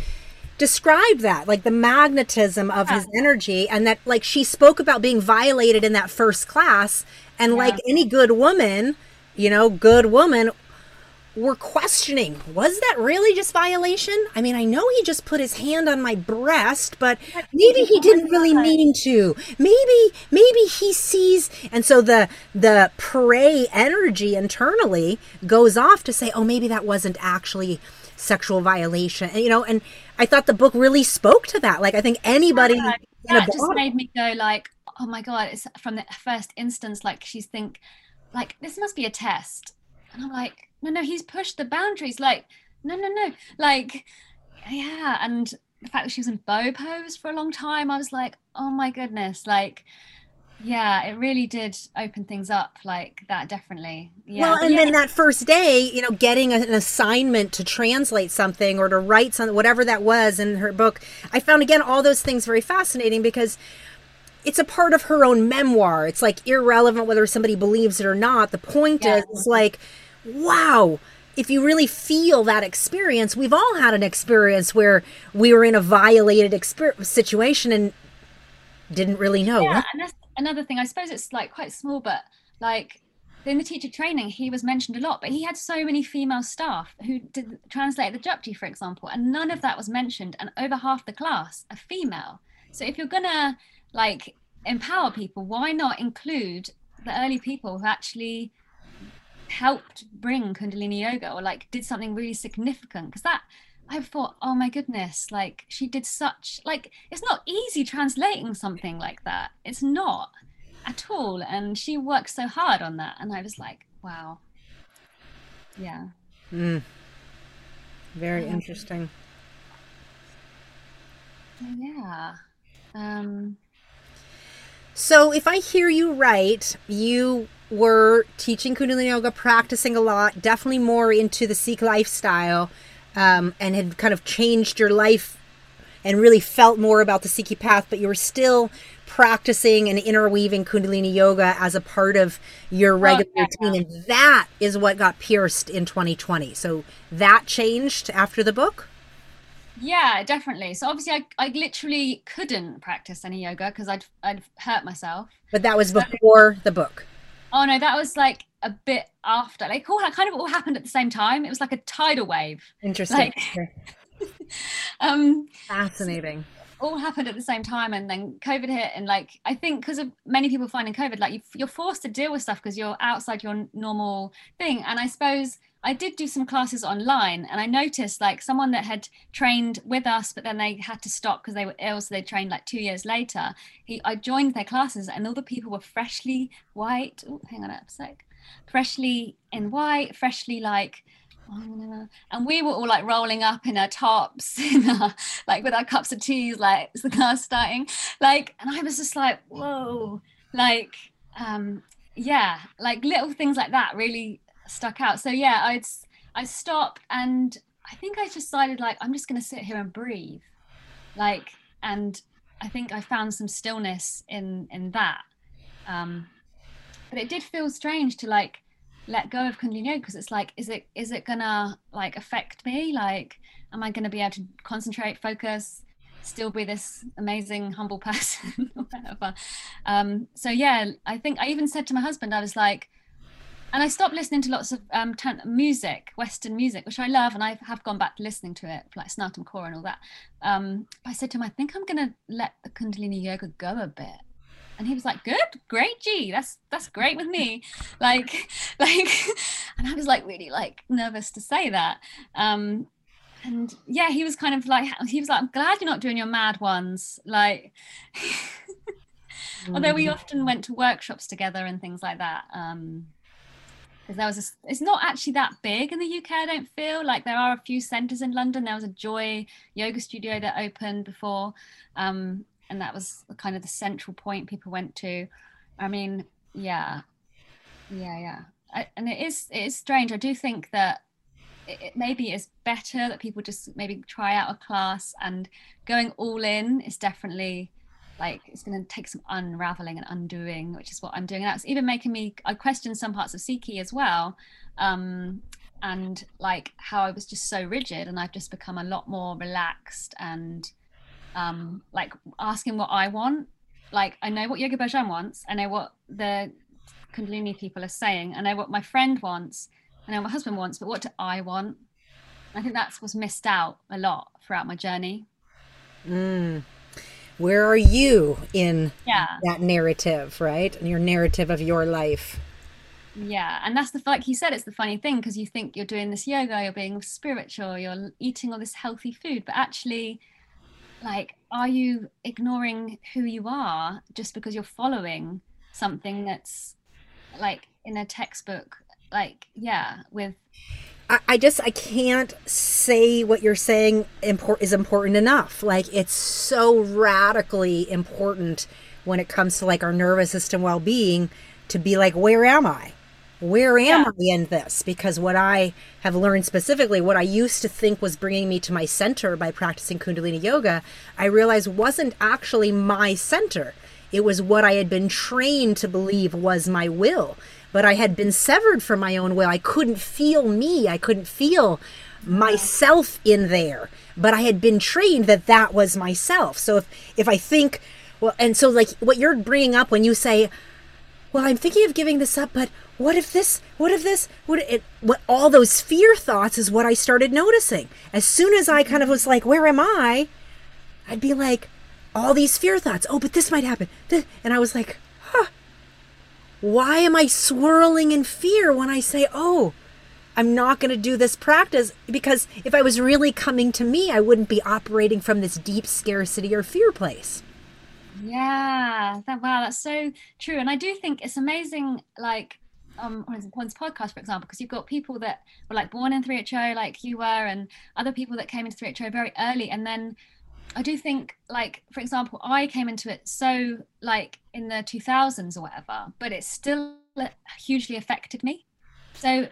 S1: described that like the magnetism of yeah. his energy and that like she spoke about being violated in that first class and like any good woman you know, good woman were questioning was that really just violation? I mean i know he just put his hand on my breast but maybe he didn't really mean to. Maybe maybe he sees and so the the prey energy internally goes off to say oh maybe that wasn't actually sexual violation and, you know and i thought the book really spoke to that. Like i think anybody
S2: yeah, that just made me go like oh my god it's from the first instance like she's think like this must be a test. And i'm like no no he's pushed the boundaries. Like no no no. Like yeah. And the fact that she was in bow pose for a long time i was like oh my goodness. Like yeah it really did open things up like that definitely. Yeah.
S1: Well and
S2: yeah.
S1: then that first day you know getting an assignment to translate something or to write something whatever that was in her book i found again all those things very fascinating because it's a part of her own memoir. It's like irrelevant whether somebody believes it or not. The point yeah. is, like, wow, if you really feel that experience, we've all had an experience where we were in a violated exper- situation and didn't really know.
S2: Yeah, and that's another thing. I suppose it's like quite small, but like in the teacher training, he was mentioned a lot, but he had so many female staff who did translate the Japji, for example, and none of that was mentioned. And over half the class are female. So if you're gonna like empower people why not include the early people who actually helped bring kundalini yoga or like did something really significant? Because that i thought oh my goodness like she did such like it's not easy translating something like that. It's not at all and she worked so hard on that and i was like wow. Yeah.
S1: Mm. very um, interesting.
S2: Yeah. Um
S1: so, if I hear you right, you were teaching Kundalini Yoga, practicing a lot, definitely more into the Sikh lifestyle, um, and had kind of changed your life and really felt more about the Sikhi path, but you were still practicing and interweaving Kundalini Yoga as a part of your regular oh, yeah, routine. And that is what got pierced in 2020. So, that changed after the book?
S2: Yeah, definitely. So obviously, I, I literally couldn't practice any yoga because I'd I'd hurt myself.
S1: But that was before the book.
S2: Oh no, that was like a bit after. Like all that kind of all happened at the same time. It was like a tidal wave.
S1: Interesting.
S2: Like, *laughs* um,
S1: Fascinating.
S2: All happened at the same time, and then COVID hit, and like I think because of many people finding COVID, like you, are forced to deal with stuff because you're outside your normal thing. And I suppose I did do some classes online and I noticed like someone that had trained with us, but then they had to stop because they were ill. So they trained like two years later. He, I joined their classes and all the people were freshly white. Oh, hang on a sec. Freshly in white, freshly like, and we were all like rolling up in our tops, *laughs* in our, like with our cups of teas, like it's the class starting. Like, and I was just like, whoa, like, um, yeah, like little things like that really stuck out. So yeah, I'd I stopped and I think I decided like I'm just going to sit here and breathe, like, and I think I found some stillness in in that. Um, but it did feel strange to like let go of Kundalini because it's like, is it is it gonna like affect me? Like, am I gonna be able to concentrate, focus, still be this amazing humble *laughs* person or whatever? Um, so yeah, I think I even said to my husband, I was like, and I stopped listening to lots of um, music, Western music, which I love, and I have gone back to listening to it, like Snatam Kaur and all that. Um, I said to him, I think I'm going to let the Kundalini yoga go a bit. And he was like, "Good, great, G. That's that's great with me." *laughs* Like, *laughs* like, *laughs* and I was like really like nervous to say that. Um, and yeah, he was kind of like, he was like, "I'm glad you're not doing your mad ones." Like, although we mm. often went to workshops together and things like that. Um, because there was a, it's not actually that big in the UK. I don't feel like there are a few centres in London. There was a Joy yoga studio that opened before, um, and that was kind of the central point people went to. I mean, yeah, yeah, yeah, I, and it is it is strange. I do think that it, it maybe is better that people just maybe try out a class and going all in is definitely like it's going to take some unraveling and undoing which is what i'm doing. And that's even making me i question some parts of Sikhi as well um, and like how i was just so rigid and i've just become a lot more relaxed and um, like asking what i want. Like i know what Yogi Bhajan wants. I know what the kundalini people are saying. I know what my friend wants. I know what my husband wants but what do i want? I think that's what's missed out a lot throughout my journey.
S1: Mm where are you in
S2: yeah.
S1: that narrative right? And your narrative of your life.
S2: Yeah and that's the like you said it's the funny thing because you think you're doing this yoga you're being spiritual you're eating all this healthy food but actually like are you ignoring who you are just because you're following something that's like in a textbook? Like yeah with
S1: I, I just I can't say what you're saying import is important enough. Like it's so radically important when it comes to like our nervous system well being to be like, where am I? Where am yeah. I in this? Because what I have learned specifically, what I used to think was bringing me to my center by practicing Kundalini yoga, I realized wasn't actually my center. It was what I had been trained to believe was my will but I had been severed from my own will. I couldn't feel me. I couldn't feel myself in there. But I had been trained that that was myself. So if if I think well, and so like what you're bringing up when you say, well, I'm thinking of giving this up, but what if this? What if this? What it? What all those fear thoughts is what I started noticing. As soon as I kind of was like, where am I? I'd be like, all these fear thoughts. Oh, but this might happen. And I was like, why am I swirling in fear when I say, oh, I'm not going to do this practice? Because if I was really coming to me, I wouldn't be operating from this deep scarcity or fear place.
S2: Yeah, that, wow, that's so true. And I do think it's amazing, like, um one's podcast for example because you've got people that were like born in 3HO like you were and other people that came into 3HO very early and then I do think, like, for example, I came into it so, like, in the 2000s or whatever, but it still hugely affected me. So,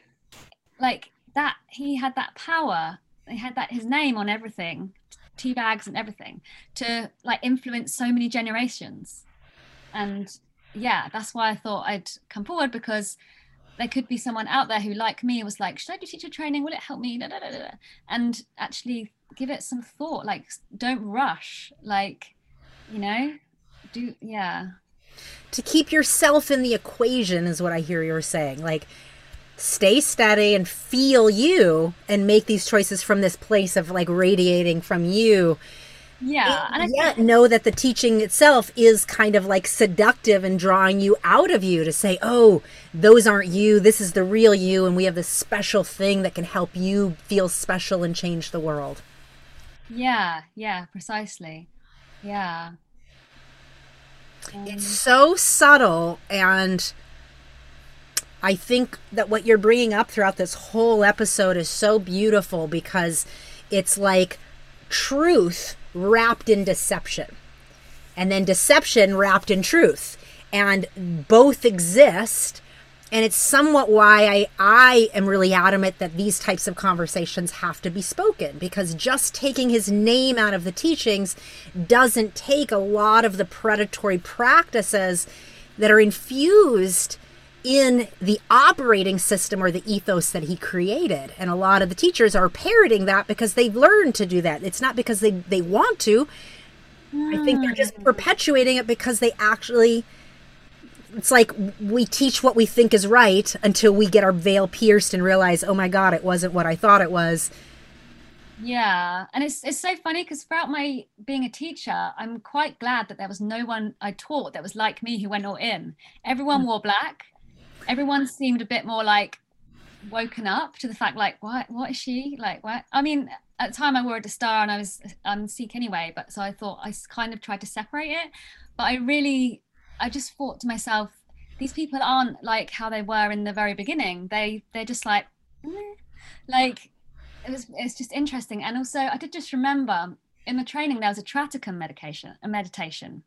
S2: like, that he had that power, he had that his name on everything, tea bags and everything, to like influence so many generations. And yeah, that's why I thought I'd come forward because there could be someone out there who, like me, was like, "Should I do teacher training? Will it help me?" And actually give it some thought like don't rush like you know? Do yeah.
S1: To keep yourself in the equation is what i hear you're saying like stay steady and feel you and make these choices from this place of like radiating from you.
S2: Yeah
S1: and, and yet know that the teaching itself is kind of like seductive and drawing you out of you to say oh those aren't you. This is the real you and we have this special thing that can help you feel special and change the world
S2: yeah, yeah, precisely. Yeah.
S1: Um, it's so subtle and I think that what you're bringing up throughout this whole episode is so beautiful because it's like truth wrapped in deception and then deception wrapped in truth and both exist and it's somewhat why I, I am really adamant that these types of conversations have to be spoken because just taking his name out of the teachings doesn't take a lot of the predatory practices that are infused in the operating system or the ethos that he created. And a lot of the teachers are parroting that because they've learned to do that. It's not because they, they want to. I think they're just mm. perpetuating it because they actually it's like we teach what we think is right until we get our veil pierced and realize, oh my God, it wasn't what I thought it was.
S2: Yeah, and it's it's so funny because throughout my being a teacher, I'm quite glad that there was no one I taught that was like me who went all in. Everyone mm. wore black. Everyone seemed a bit more like woken up to the fact like what what is she like what I mean at the time I wore a star and I was um Sikh anyway but so I thought I kind of tried to separate it but I really I just thought to myself these people aren't like how they were in the very beginning. They they're just like mm. like it was it's just interesting. And also i did just remember in the training there was a tratakam medication a meditation.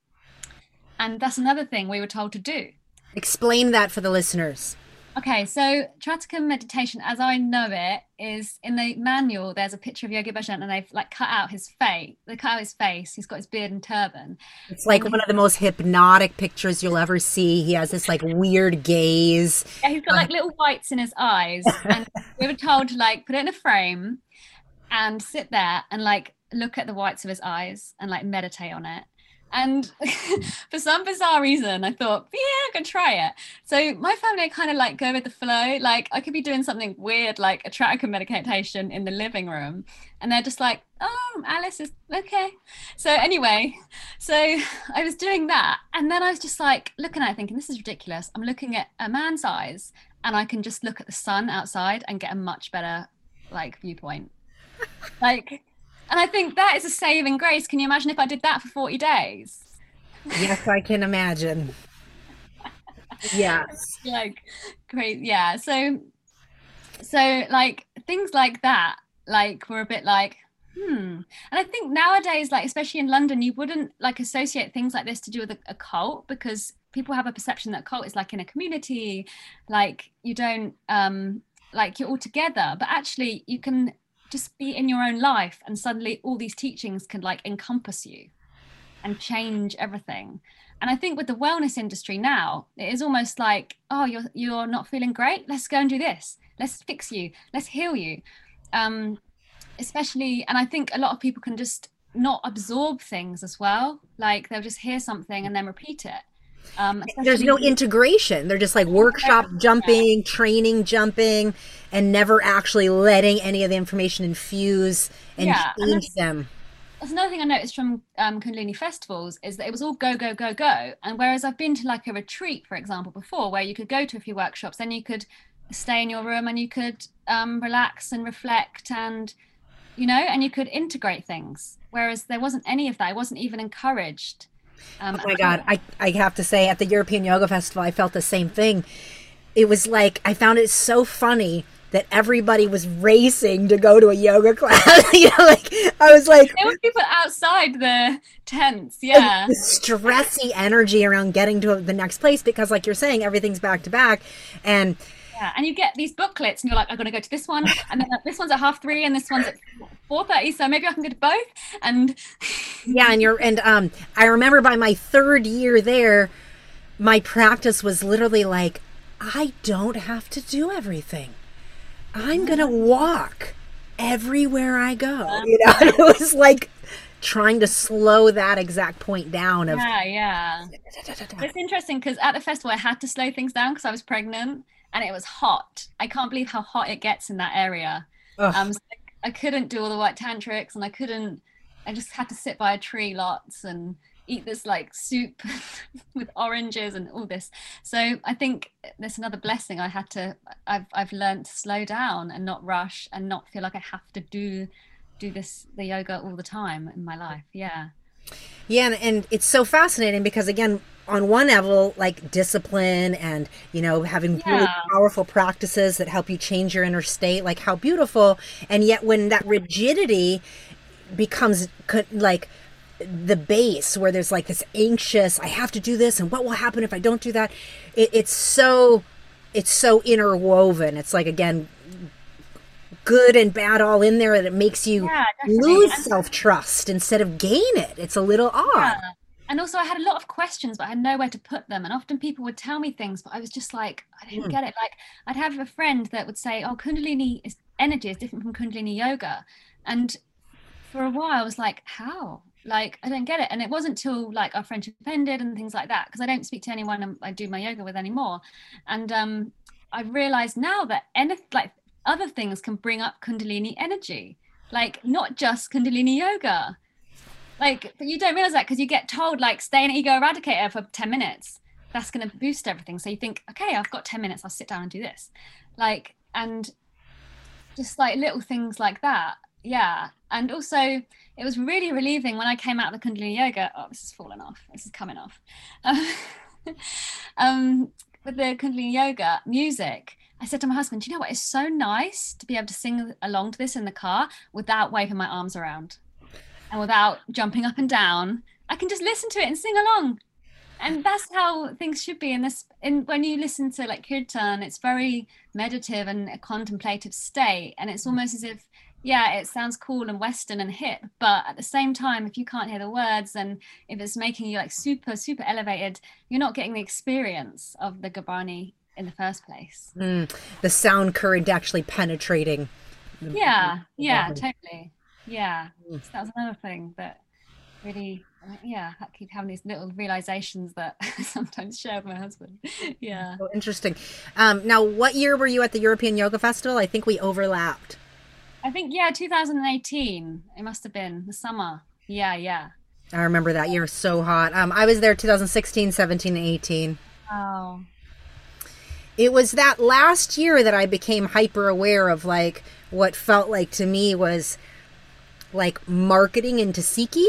S2: And that's another thing we were told to do.
S1: Explain that for the listeners
S2: Okay, so Tratakam meditation, as I know it, is in the manual. There's a picture of Yogi Bhajan, and they've like cut out his face. They cut out his face. He's got his beard and turban.
S1: It's like one of the most hypnotic pictures you'll ever see. He has this like weird gaze.
S2: Yeah, he's got like little whites in his eyes, *laughs* and we were told to like put it in a frame and sit there and like look at the whites of his eyes and like meditate on it. And *laughs* for some bizarre reason, I thought, yeah, I can try it. So my family kind of like go with the flow. Like I could be doing something weird, like a tracker medication in the living room, and they're just like, oh, Alice is okay. So anyway, so *laughs* I was doing that, and then I was just like looking at it, thinking, this is ridiculous. I'm looking at a man's eyes, and I can just look at the sun outside and get a much better like viewpoint. *laughs* like and I think that is a saving grace. Can you imagine if I did that for 40 days?
S1: Yes, I can imagine. yes. *laughs*
S2: like great. Yeah. So so like things like that, like were a bit like, hmm. And I think nowadays, like especially in London, you wouldn't like associate things like this to do with a, a cult because people have a perception that cult is like in a community, like you don't um like you're all together. But actually you can just be in your own life and suddenly all these teachings can like encompass you and change everything. And i think with the wellness industry now it is almost like oh you're you're not feeling great? Let's go and do this. Let's fix you. Let's heal you. Um especially and i think a lot of people can just not absorb things as well. Like they'll just hear something and then repeat it
S1: um, There's no integration. They're just like workshop jumping, training jumping, and never actually letting any of the information infuse and yeah, change and them.
S2: That's another thing I noticed from um, Kundalini festivals is that it was all go, go, go, go. And whereas I've been to like a retreat, for example, before, where you could go to a few workshops, then you could stay in your room and you could um, relax and reflect and, you know, and you could integrate things. Whereas there wasn't any of that. I wasn't even encouraged.
S1: Um, oh my God. I, I have to say, at the European Yoga Festival, I felt the same thing. It was like, I found it so funny that everybody was racing to go to a yoga *laughs* class. *laughs* you know, like I was like,
S2: there were people outside the tents. Yeah,
S1: stressy energy around getting to the next place because, like you're saying, everything's back to back, and
S2: yeah, and you get these booklets, and you're like, I'm going to go to this one, *laughs* and then this one's at half three, and this one's at four thirty. So maybe I can go to both. And *laughs*
S1: yeah, and you're and um, I remember by my third year there, my practice was literally like, I don't have to do everything. I'm going to walk everywhere I go. *laughs* You know, it was like trying to slow that exact point down of
S2: yeah yeah it's interesting because at the festival i had to slow things down because i was pregnant and it was hot. I can't believe how hot it gets in that area. Um, so I, couldn't do all the white tantrics, and I couldn't. I just had to sit by a tree lots and eat this like soup *laughs* with oranges and all this. So I think there's another blessing. I had to. I've I've learned to slow down and not rush and not feel like I have to do do this the yoga all the time in my life. Yeah.
S1: Yeah, and, and it's so fascinating because again, on one level, like discipline and you know having yeah. really powerful practices that help you change your inner state, like how beautiful. And yet, when that rigidity becomes like the base where there's like this anxious i have to do this and what will happen if i don't do that it, it's so it's so interwoven it's like again good and bad all in there and it makes you yeah, lose self trust instead of gain it. It's a little odd. Yeah.
S2: And also, I had a lot of questions, but I had nowhere to put them. And often people would tell me things, but I was just like, I didn't mm. get it. Like, I'd have a friend that would say, Oh, Kundalini is, energy is different from Kundalini yoga. And for a while, I was like, How? like I don't get it. And it wasn't till like our friendship ended and things like that because I don't speak to anyone I do my yoga with anymore. And um, I realized now that anything like other things can bring up Kundalini energy, like not just Kundalini yoga. Like, but you don't realize that because you get told like stay in ego eradicator for 10 minutes. That's going to boost everything. So you think, okay, I've got 10 minutes. I'll sit down and do this. Like, and just like little things like that. Yeah. And also, it was really relieving when I came out of the Kundalini yoga. Oh, this is falling off. This is coming off. *laughs* um, with the Kundalini yoga music, I said to my husband, Do you know what? It's so nice to be able to sing along to this in the car without waving my arms around and without jumping up and down. I can just listen to it and sing along. And that's how things should be in this in when you listen to like kirtan, it's very meditative and a contemplative state. And it's almost as if, yeah, it sounds cool and Western and hip, but at the same time, if you can't hear the words and if it's making you like super, super elevated, you're not getting the experience of the Gurbani in the first place.
S1: Mm, the sound current actually penetrating.
S2: Yeah, yeah, totally. Yeah, so that was another thing that really, yeah, I keep having these little realizations that I *laughs* sometimes share with my husband. *laughs* yeah.
S1: So interesting. Um, now, what year were you at the European Yoga Festival? I think we overlapped.
S2: I think, yeah, 2018. It must have been the summer. Yeah, yeah.
S1: I remember that year so hot. Um, I was there 2016, 17, 18.
S2: Oh.
S1: It was that last year that I became hyper aware of like what felt like to me was like marketing into Sikhi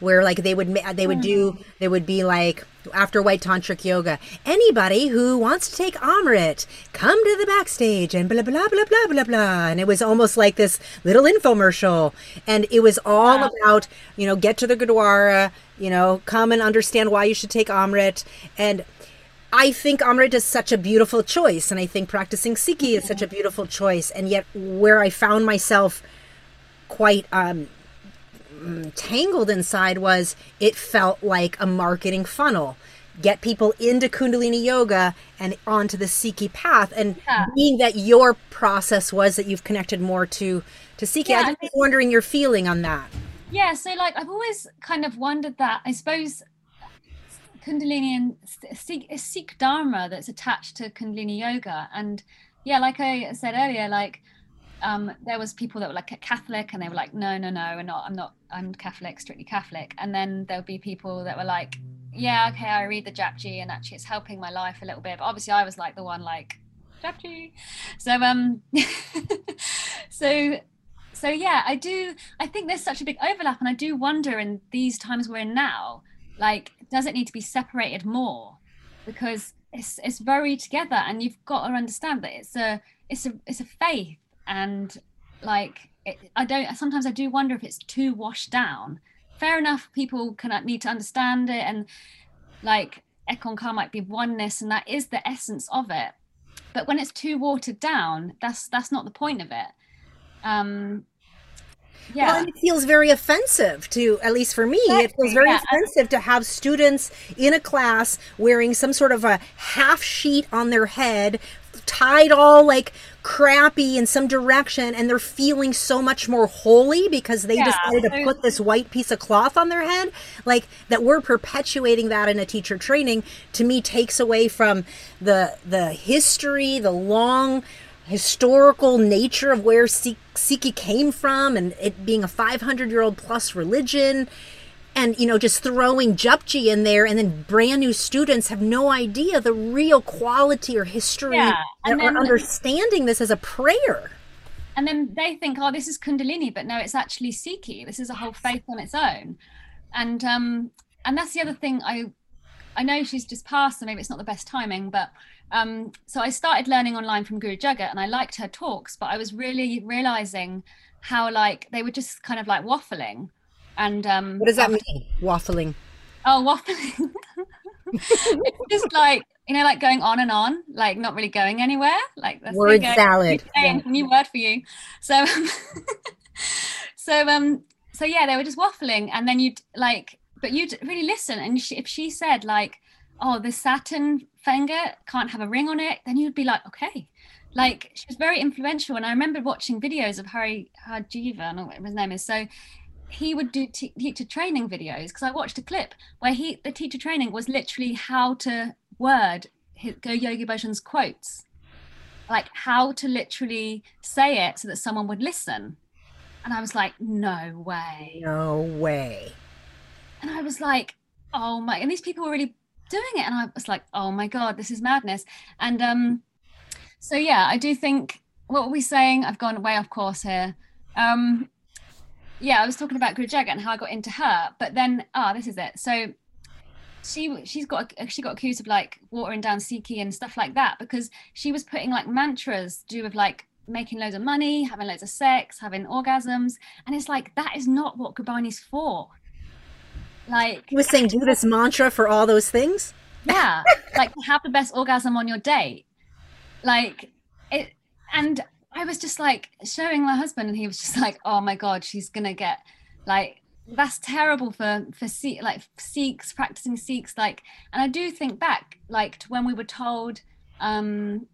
S1: where like they would they would do mm. they would be like after white tantric yoga anybody who wants to take amrit come to the backstage and blah blah blah blah blah blah and it was almost like this little infomercial and it was all wow. about you know get to the gurdwara you know come and understand why you should take amrit and I think Amrit is such a beautiful choice, and I think practicing Sikhi is such a beautiful choice. And yet, where I found myself quite um, tangled inside was it felt like a marketing funnel. Get people into kundalini yoga and onto the sikhi path and yeah. being that your process was that you've connected more to to sikhi yeah, i'm just wondering your feeling on that.
S2: Yeah so like i've always kind of wondered that i suppose kundalini and sikh, sikh dharma that's attached to kundalini yoga? And yeah like i said earlier like um, there was people that were like Catholic and they were like, no, no, no, we're not, I'm not, I'm Catholic, strictly Catholic. And then there'll be people that were like, yeah, okay, I read the Japji and actually it's helping my life a little bit. But obviously I was like the one like, Japji. So, um, *laughs* so, so yeah, I do, I think there's such a big overlap and I do wonder in these times we're in now, like, does it need to be separated more? Because it's, it's very together and you've got to understand that it's a, it's a, it's a faith and like it, i don't sometimes i do wonder if it's too washed down fair enough people can uh, need to understand it and like Ek Onkar might be oneness and that is the essence of it but when it's too watered down that's that's not the point of it um
S1: yeah. Well, it feels very offensive to, at least for me, exactly. it feels very yeah. offensive to have students in a class wearing some sort of a half sheet on their head tied all like crappy in some direction and they're feeling so much more holy because they yeah, decided to put this white piece of cloth on their head? Like that we're perpetuating that in a teacher training to me takes away from the the history the long historical nature of where Sikhi came from and it being a 500 year old plus religion and you know just throwing Japji in there and then brand new students have no idea the real quality or history yeah, and or understanding this as a prayer.
S2: And then they think oh this is kundalini but no it's actually sikhi. This is a whole faith on its own. And um and that's the other thing i i know she's just passed so maybe it's not the best timing but um so i started learning online from guru jagat and i liked her talks but i was really realizing how like they were just kind of like waffling and um,
S1: what does that mean? Waffling.
S2: Oh, waffling. *laughs* it's just like you know, like going on and on, like not really going anywhere. Like
S1: that's word salad.
S2: Yeah. New word for you. So, *laughs* so um, so yeah, they were just waffling, and then you'd like, but you'd really listen, and she, if she said like, "Oh, the Saturn finger can't have a ring on it," then you'd be like, "Okay." Like she was very influential, and I remember watching videos of Hari Harjiva, I don't know what his name is. So he would do t- teacher training videos because I watched a clip where he the teacher training was literally how to word his, Go Yogi Bhajan's quotes, like how to literally say it so that someone would listen. And I was like, no way.
S1: No way.
S2: And I was like, oh my, and these people were really doing it. And I was like, oh my God, this is madness. And um, so yeah, I do think what were we saying? I've gone way off course here. Um, yeah, I was talking about Guru Jagat and how I got into her, but then ah, this is it. So she she's got she got accused of like watering down Sikhi and stuff like that because she was putting like mantras to do with like making loads of money, having loads of sex, having orgasms, and it's like that is not what Gurbani's for. Like
S1: he was saying, do this mantra for all those things.
S2: Yeah, like have the best orgasm on your date, like it, and I was just like showing my husband, and he was just like, "Oh my god, she's gonna get like that's terrible for for like Sikhs practicing Sikhs." Like, and I do think back like to when we were told, um,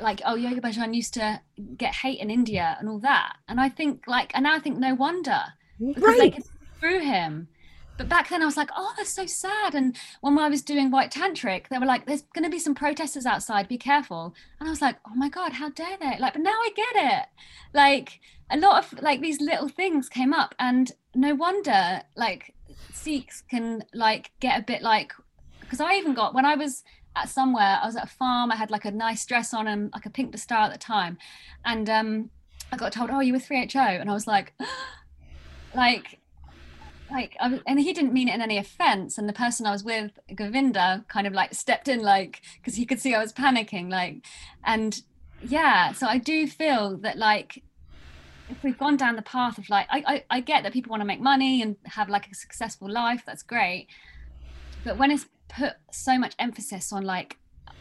S2: like, "Oh, Yogi Bhajan used to get hate in India and all that," and I think like, and now I think no wonder because right. they could through him but back then I was like, oh, that's so sad. And when I was doing white tantric, they were like, there's going to be some protesters outside, be careful. And I was like, oh my God, how dare they? Like, but now I get it. Like, a lot of like these little things came up, and no wonder like Sikhs can like get a bit like, because I even got when I was at somewhere, I was at a farm, I had like a nice dress on and like a pink dastar at the time. And um, I got told, oh, you were 3HO. And I was like, *gasps* like, like was, and he didn't mean it in any offense and the person i was with govinda kind of like stepped in like because he could see i was panicking like and yeah so i do feel that like if we've gone down the path of like I, I, I get that people want to make money and have like a successful life that's great but when it's put so much emphasis on like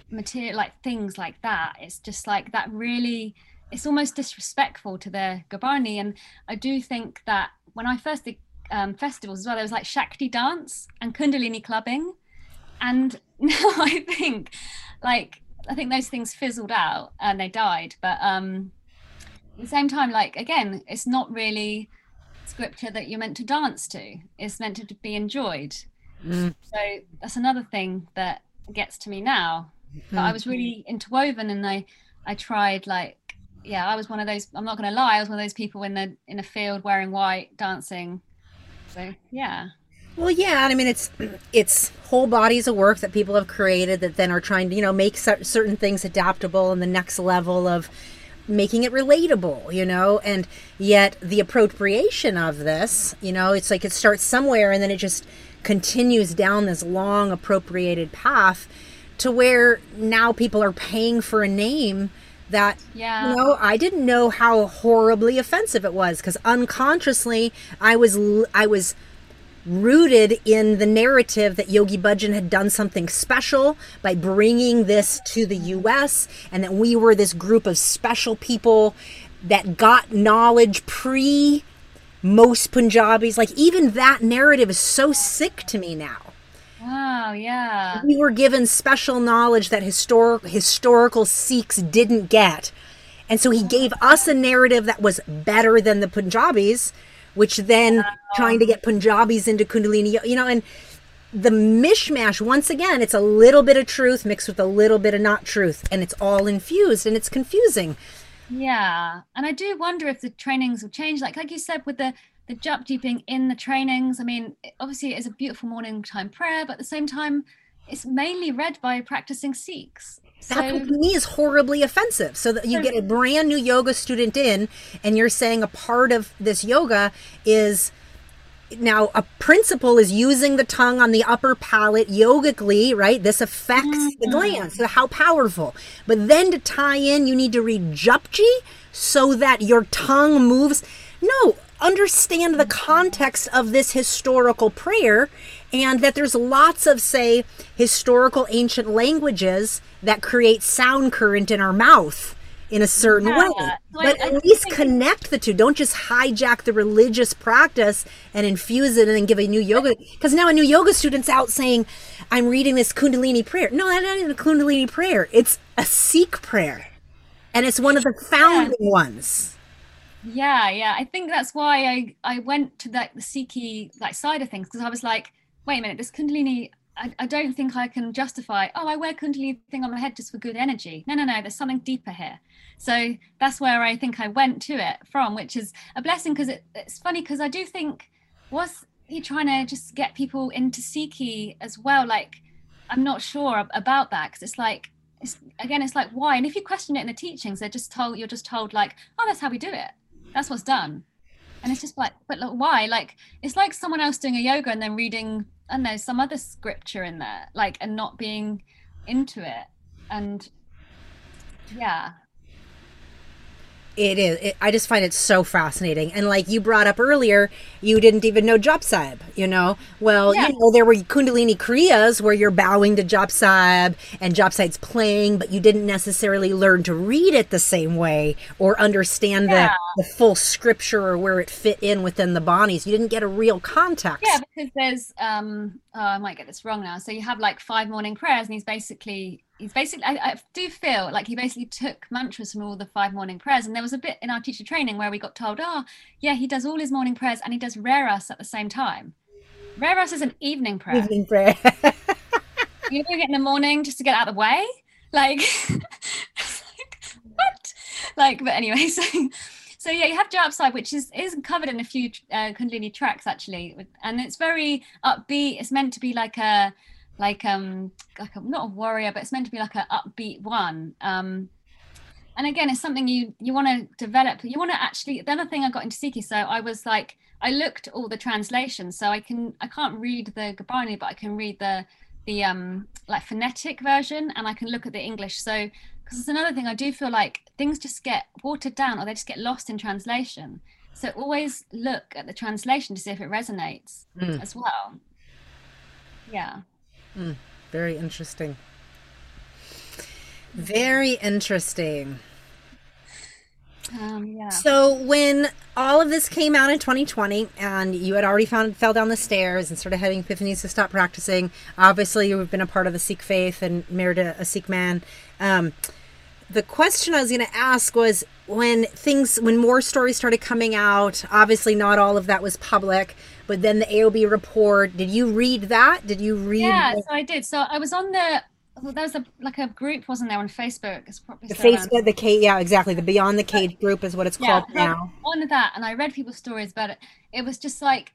S2: material like things like that it's just like that really it's almost disrespectful to the Gurbani and I do think that when I first did um, festivals as well. There was like Shakti dance and Kundalini clubbing, and *laughs* now I think, like, I think those things fizzled out and they died. But um, at the same time, like again, it's not really scripture that you're meant to dance to. It's meant to be enjoyed. Mm. So that's another thing that gets to me now. But I was really interwoven, and I I tried like yeah, I was one of those. I'm not going to lie. I was one of those people in the in a field wearing white, dancing yeah.
S1: Well, yeah, I mean it's it's whole bodies of work that people have created that then are trying to you know make certain things adaptable and the next level of making it relatable, you know, and yet the appropriation of this, you know, it's like it starts somewhere and then it just continues down this long appropriated path to where now people are paying for a name that yeah. you know I didn't know how horribly offensive it was because unconsciously I was I was rooted in the narrative that Yogi Bhajan had done something special by bringing this to the US and that we were this group of special people that got knowledge pre most Punjabis like even that narrative is so sick to me now
S2: Wow, yeah.
S1: We were given special knowledge that historic historical Sikhs didn't get. And so he gave us a narrative that was better than the Punjabis, which then wow. trying to get Punjabis into Kundalini, you know, and the mishmash, once again, it's a little bit of truth mixed with a little bit of not truth, and it's all infused and it's confusing.
S2: Yeah. And I do wonder if the trainings will change. Like like you said with the the Japji being in the trainings. I mean, obviously it is a beautiful morning time prayer, but at the same time, it's mainly read by practicing Sikhs.
S1: So, that to me is horribly offensive. So that you get a brand new yoga student in, and you're saying a part of this yoga is now a principle is using the tongue on the upper palate yogically, right? This affects mm-hmm. the glands. So how powerful. But then to tie in, you need to read Japji so that your tongue moves. No, understand the context of this historical prayer and that there's lots of say historical ancient languages that create sound current in our mouth in a certain yeah. way. But I, I at least connect the two. Don't just hijack the religious practice and infuse it and then give a new yoga. Because now a new yoga student's out saying i'm reading this kundalini prayer. No that's not even a kundalini prayer. It's a sikh prayer. And it's one of the founding yeah. ones
S2: Yeah, yeah. I think that's why I I went to like the Sikhi like side of things because I was like, wait a minute, this Kundalini. I, I don't think I can justify. Oh, I wear Kundalini thing on my head just for good energy. No, no, no. There's something deeper here. So that's where I think I went to it from, which is a blessing because it, it's funny because I do think was he trying to just get people into Sikhi as well? Like, I'm not sure about that because it's like it's, again, it's like why? And if you question it in the teachings, they're just told you're just told like, oh, that's how we do it that's what's done. And it's just like but why? Like it's like someone else doing a yoga and then reading i don't know some other scripture in there like and not being into it. And yeah
S1: it is. It, I just find it so fascinating. And like you brought up earlier, you didn't even know Sahib, you know? Well, yeah. you know, there were Kundalini Kriyas where you're bowing to Sahib and Sahib's playing, but you didn't necessarily learn to read it the same way or understand yeah. the, the full scripture or where it fit in within the bodies. You didn't get a real context.
S2: Yeah, because there's, um, oh, I might get this wrong now. So you have like five morning prayers and he's basically he's basically I, I, do feel like he basically took mantras from all the five morning prayers. And there was a bit in our teacher training where we got told oh yeah he does all his morning prayers and he does Rehras at the same time. Rehras is an evening prayer.
S1: Evening prayer. *laughs*
S2: You do it in the morning just to get out of the way? Like, *laughs* like what? Like but anyway *laughs* so so yeah you have Jap Sahib which is is covered in a few uh, kundalini tracks actually. And it's very upbeat. It's meant to be like a like um like a, not a warrior but it's meant to be like an upbeat one. Um and again it's something you you want to develop. You want to actually the other thing i got into Sikhi so i was like i looked all the translations so i can i can't read the Gurbani but i can read the the um like phonetic version and i can look at the english. So because it's another thing i do feel like things just get watered down or they just get lost in translation. So always look at the translation to see if it resonates mm. as well. Yeah
S1: Mm, very interesting. Very interesting.
S2: Um, yeah.
S1: So when all of this came out in 2020, and you had already found fell down the stairs and started having epiphanies to stop practicing, obviously you've been a part of the Sikh faith and married a, a Sikh man. Um, the question I was going to ask was when things, when more stories started coming out, obviously not all of that was public, but then the AOB report, did you read that? Did you read?
S2: Yeah, so I did. So I was on the, well, there was a, like a group, wasn't there, on Facebook? It's
S1: probably the Facebook, around. the Cage, yeah, exactly. The Beyond the Cage group is what it's yeah, called now.
S2: On that, and I read people's stories about it. It was just like,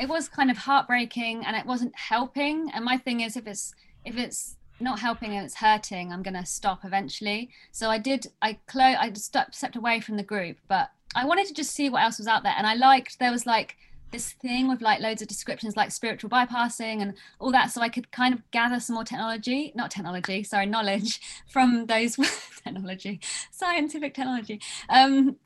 S2: it was kind of heartbreaking and it wasn't helping. And my thing is, if it's, if it's not helping and it's hurting, I'm gonna stop eventually. So I did. I close. I stepped away from the group, but I wanted to just see what else was out there, and I liked there was like this thing with like loads of descriptions like spiritual bypassing and all that so i could kind of gather some more technology not technology sorry knowledge *laughs* from those *laughs* technology scientific technology um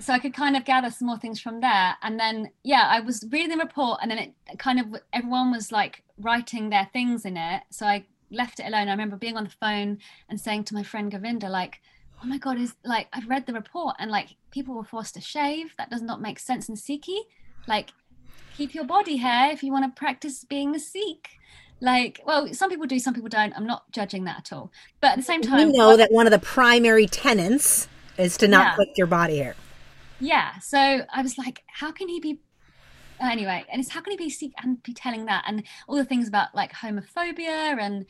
S2: so i could kind of gather some more things from there and then yeah i was reading the report and then it kind of everyone was like writing their things in it so i left it alone. I remember being on the phone and saying to my friend Govinda, like, oh my God, is like, I've read the report and like people were forced to shave. That does not make sense in Sikhi. Like, keep your body hair if you want to practice being a Sikh. Like, well, some people do, some people don't. I'm not judging that at all. But at the same time,
S1: we know that one of the primary tenets is to not yeah. clip your body hair.
S2: Yeah. So I was like, how can he be anyway and it's how can he be Sikh and be telling that and all the things about like homophobia and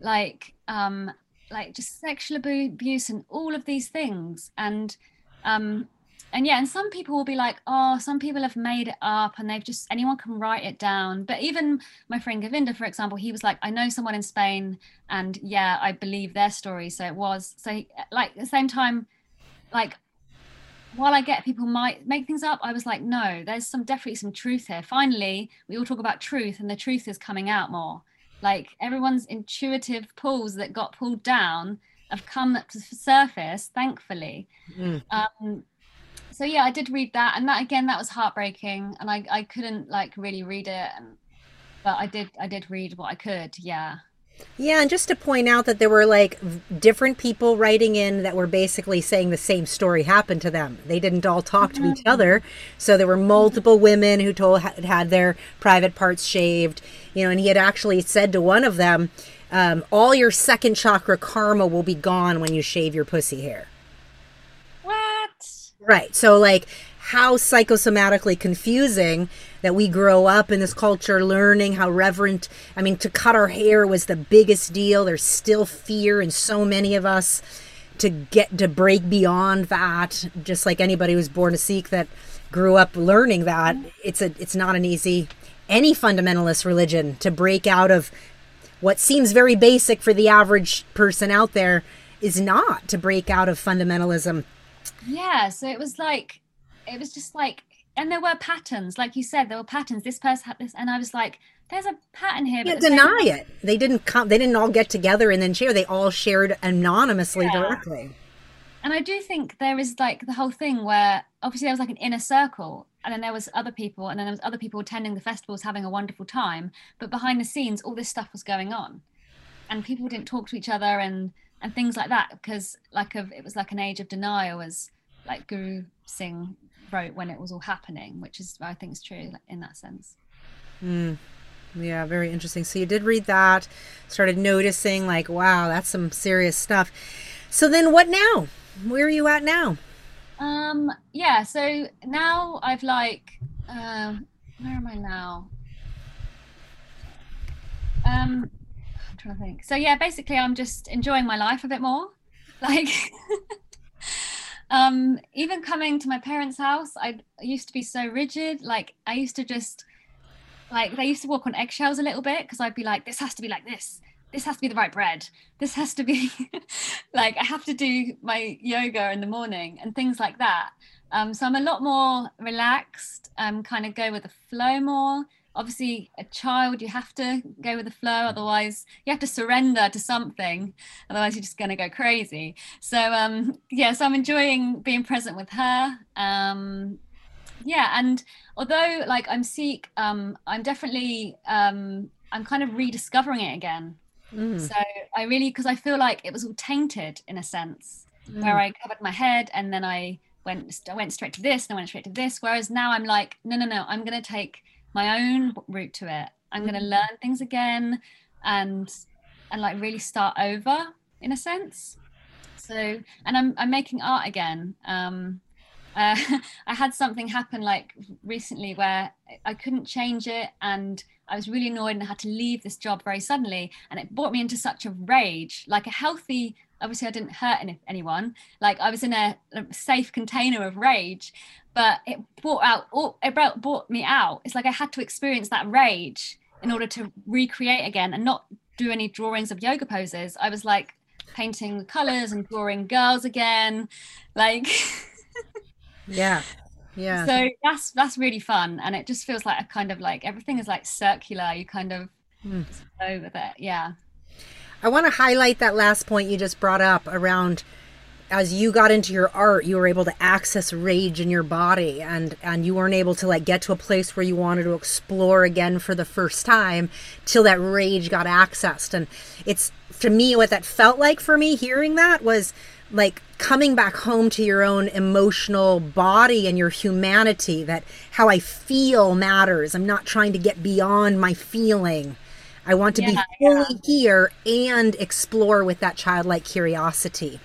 S2: like um like just sexual abuse and all of these things and um and yeah and some people will be like oh some people have made it up and they've just anyone can write it down but even my friend Govinda for example he was like I know someone in Spain and yeah I believe their story so it was so like at the same time like while I get people might make things up, I was like, no, there's some definitely some truth here. Finally, we all talk about truth, and the truth is coming out more. Like everyone's intuitive pulls that got pulled down have come up to the surface, thankfully. Mm. Um, so yeah, I did read that, and that again, that was heartbreaking, and I I couldn't like really read it, and, but I did I did read what I could. Yeah.
S1: Yeah, and just to point out that there were like different people writing in that were basically saying the same story happened to them. They didn't all talk to each other. So there were multiple women who told had, had their private parts shaved, you know, and he had actually said to one of them, um, all your second chakra karma will be gone when you shave your pussy hair. Right. So, like, how psychosomatically confusing that we grow up in this culture learning how reverent i mean to cut our hair was the biggest deal. There's still fear in so many of us to get to break beyond that. Just like anybody who's born a sikh that grew up learning that it's a it's not an easy any fundamentalist religion to break out of what seems very basic for the average person out there is not to break out of fundamentalism
S2: yeah so it was like it was just like and there were patterns like you said there were patterns. This person had this and i was like there's a pattern here
S1: yeah, deny it. They didn't come they didn't all get together and then share. They all shared anonymously yeah. directly.
S2: And i do think there is like the whole thing where obviously there was like an inner circle and then there was other people and then there was other people attending the festivals having a wonderful time but behind the scenes all this stuff was going on and people didn't talk to each other and and things like that because like of it was like an age of denial as like guru singh wrote when it was all happening, which is I think is true in that sense.
S1: Mm. Yeah, very interesting. So you did read that, started noticing like, wow, that's some serious stuff. So then what now? Where are you at now?
S2: Um, yeah, so now I've like uh, where am I now? Um trying to think. So yeah, basically I'm just enjoying my life a bit more. *laughs* Like *laughs* um, even coming to my parents' house, I used to be so rigid. Like I used to just like they used to walk on eggshells a little bit because I'd be like, this has to be like this. This has to be the right bread. This has to be *laughs* like I have to do my yoga in the morning and things like that. Um, so I'm a lot more relaxed. Um, kind of go with the flow more obviously a child you have to go with the flow otherwise you have to surrender to something otherwise you're just going to go crazy so um yeah so i'm enjoying being present with her um yeah and although like i'm sikh um i'm definitely um i'm kind of rediscovering it again mm. so i really because i feel like it was all tainted in a sense mm. where i covered my head and then i went I went straight to this and I went straight to this. Whereas now I'm like, no, no, no, I'm gonna take my own route to it. I'm going to mm. learn things again and and like really start over in a sense. So, and I'm I'm making art again. Um, *laughs* uh, I had something happen like recently where I couldn't change it, and I was really annoyed and I had to leave this job very suddenly, and it brought me into such a rage, like a healthy. Obviously, I didn't hurt any, anyone. Like I was in a, a safe container of rage, but it brought out it brought, brought me out. It's like i had to experience that rage in order to recreate again and not do any drawings of yoga poses. I was like painting colors and drawing girls again like *laughs*
S1: yeah. Yeah.
S2: So that's that's really fun and it just feels like a kind of like everything is like circular. You kind of mm. go with it. Yeah
S1: i want to highlight that last point you just brought up around as you got into your art you were able to access rage in your body and and you weren't able to like get to a place where you wanted to explore again for the first time till that rage got accessed. And it's to me what that felt like for me hearing that was like coming back home to your own emotional body and your humanity that how i feel matters. I'm not trying to get beyond my feeling i want to yeah, be fully yeah. here and explore with that childlike curiosity.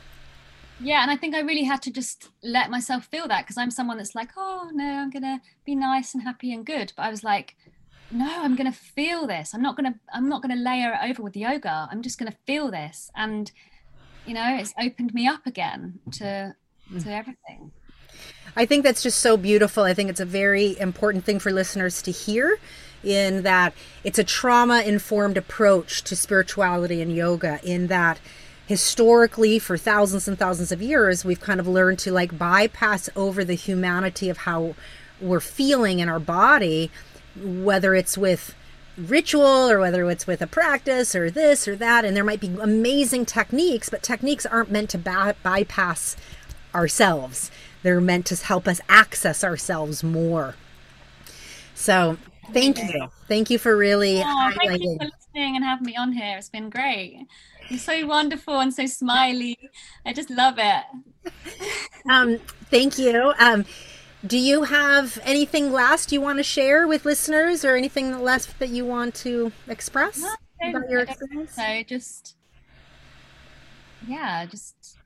S2: Yeah and i think i really had to just let myself feel that because i'm someone that's like oh no i'm gonna be nice and happy and good. But i was like no i'm gonna feel this. I'm not gonna i'm not gonna layer it over with yoga. I'm just gonna feel this. And you know it's opened me up again to mm. to everything.
S1: I think that's just so beautiful. I think it's a very important thing for listeners to hear in that it's a trauma informed approach to spirituality and yoga in that historically for thousands and thousands of years we've kind of learned to like bypass over the humanity of how we're feeling in our body whether it's with ritual or whether it's with a practice or this or that and there might be amazing techniques but techniques aren't meant to ba- bypass ourselves. They're meant to help us access ourselves more. So thank you thank you for really
S2: oh, highlighting. thank you for listening and having me on here it's been great you're so wonderful and so smiley. I just love it.
S1: um, thank you. Um, do you have anything last you want to share with listeners or anything last that you want to express no, about your experience?
S2: So just, yeah, just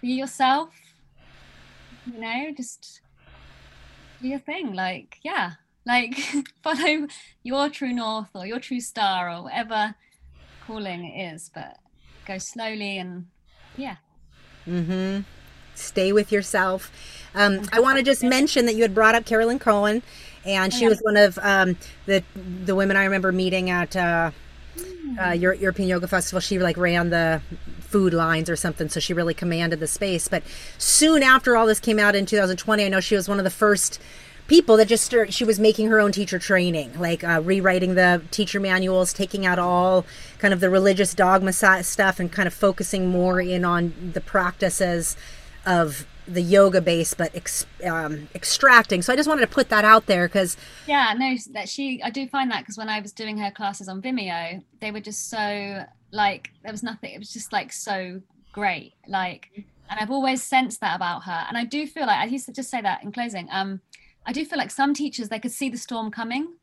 S2: be yourself. you know, just do your thing. Like, yeah, like *laughs* follow your true north or your true star or whatever calling it is, but go slowly and yeah.
S1: Mm-hmm. Stay with yourself. Um, I want to just mention that you had brought up Carolyn Cohen, and she
S2: yeah.
S1: was one of um, the the women I remember meeting at uh, uh, European Yoga Festival. She like ran the food lines or something, so she really commanded the space. But soon after all this came out in 2020, I know she was one of the first people that just she was making her own teacher training, like uh, rewriting the teacher manuals, taking out all kind of the religious dogma stuff, and kind of focusing more in on the practices of the yoga base, but ex- um, extracting. So I just wanted to put that out there because
S2: Yeah, no, that she, I do find that because when I was doing her classes on Vimeo, they were just so like, there was nothing, it was just like so great. Like, and I've always sensed that about her. And I do feel like, I used to just say that in closing, um, I do feel like some teachers, they could see the storm coming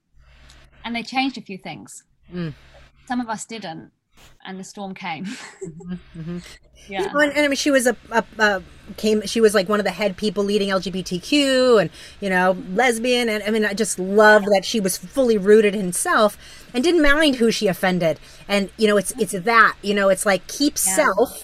S2: and they changed a few things.
S1: Mm.
S2: Some of us didn't. And the storm came. *laughs*
S1: Mhm.
S2: yeah.
S1: Well, and, and I mean, she was a, a, a came. She was like one of the head people leading LGBTQ and you know lesbian. And I mean, I just love that she was fully rooted in self and didn't mind who she offended. And you know, it's it's that you know, it's like keep
S2: Yeah.
S1: self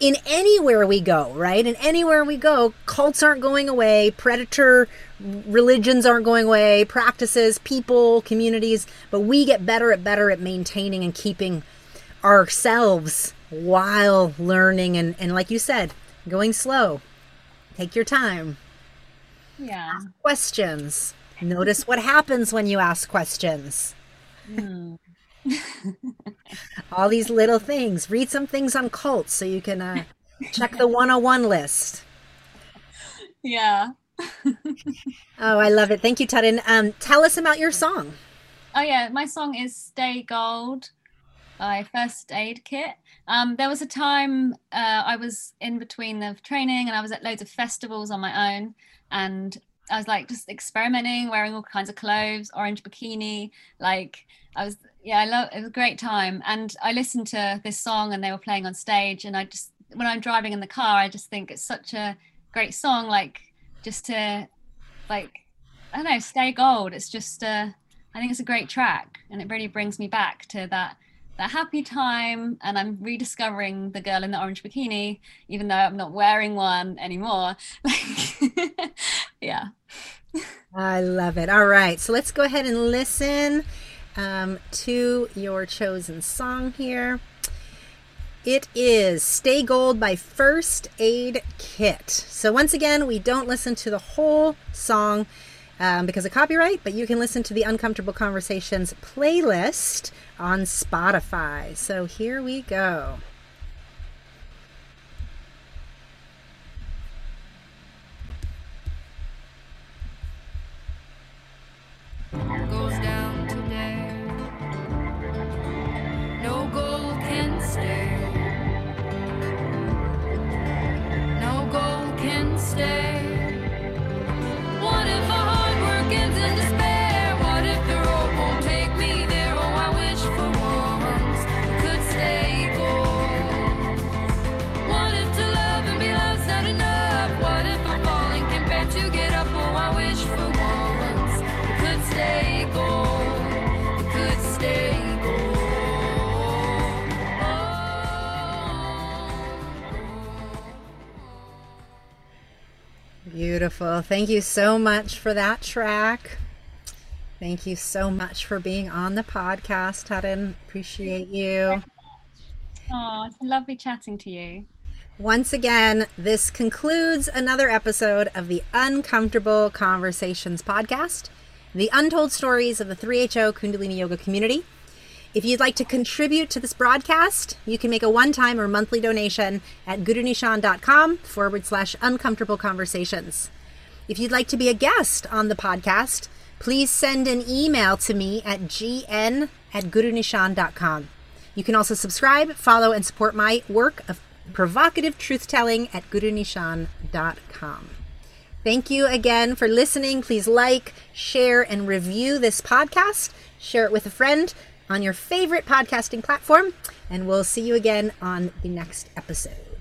S1: in anywhere we go, right? And anywhere we go, cults aren't going away, predator religions aren't going away, practices, people, communities, but we get better at better at maintaining and keeping ourselves while learning and, and like you said, going slow. Take your time.
S2: Yeah.
S1: Questions. Notice what happens when you ask questions.
S2: Mm.
S1: All these little things. Read some things on cults so you can uh, check the 101 list.
S2: Yeah.
S1: Oh, I love it. Thank you, Tudden. Um, tell us about your song.
S2: Oh yeah, my song is "Stay Gold" by First Aid Kit. Um, there was a time uh, I was in between the training and I was at loads of festivals on my own, and I was like just experimenting, wearing all kinds of clothes, orange bikini. Like I was, yeah, I love. It was a great time, and I listened to this song and they were playing on stage, and I just when I'm driving in the car, I just think it's such a great song. Like just to like I don't know, stay gold. It's just uh I think it's a great track and it really brings me back to that that happy time and I'm rediscovering the girl in the orange bikini, even though I'm not wearing one anymore. Like *laughs* yeah.
S1: I love it. All right. So let's go ahead and listen um, to your chosen song here. It is Stay Gold by First Aid Kit. So, once again, we don't listen to the whole song um, because of copyright, but you can listen to the Uncomfortable Conversations playlist on Spotify. So, here we go.
S3: goes down can
S1: Beautiful. Thank you so much for that track. Thank you so much for being on the podcast, Hudden. Appreciate you.
S2: Oh, it's lovely chatting to you.
S1: Once again, this concludes another episode of the Uncomfortable Conversations podcast, the untold stories of the 3HO Kundalini Yoga community. If you'd like to contribute to this broadcast, you can make a one time or monthly donation at gurunishan.com forward slash uncomfortable conversations. If you'd like to be a guest on the podcast, please send an email to me at gn at gurunishan.com. You can also subscribe, follow, and support my work of provocative truth telling at gurunishan.com. Thank you again for listening. Please like, share, and review this podcast. Share it with a friend on your favorite podcasting platform, and we'll see you again on the next episode.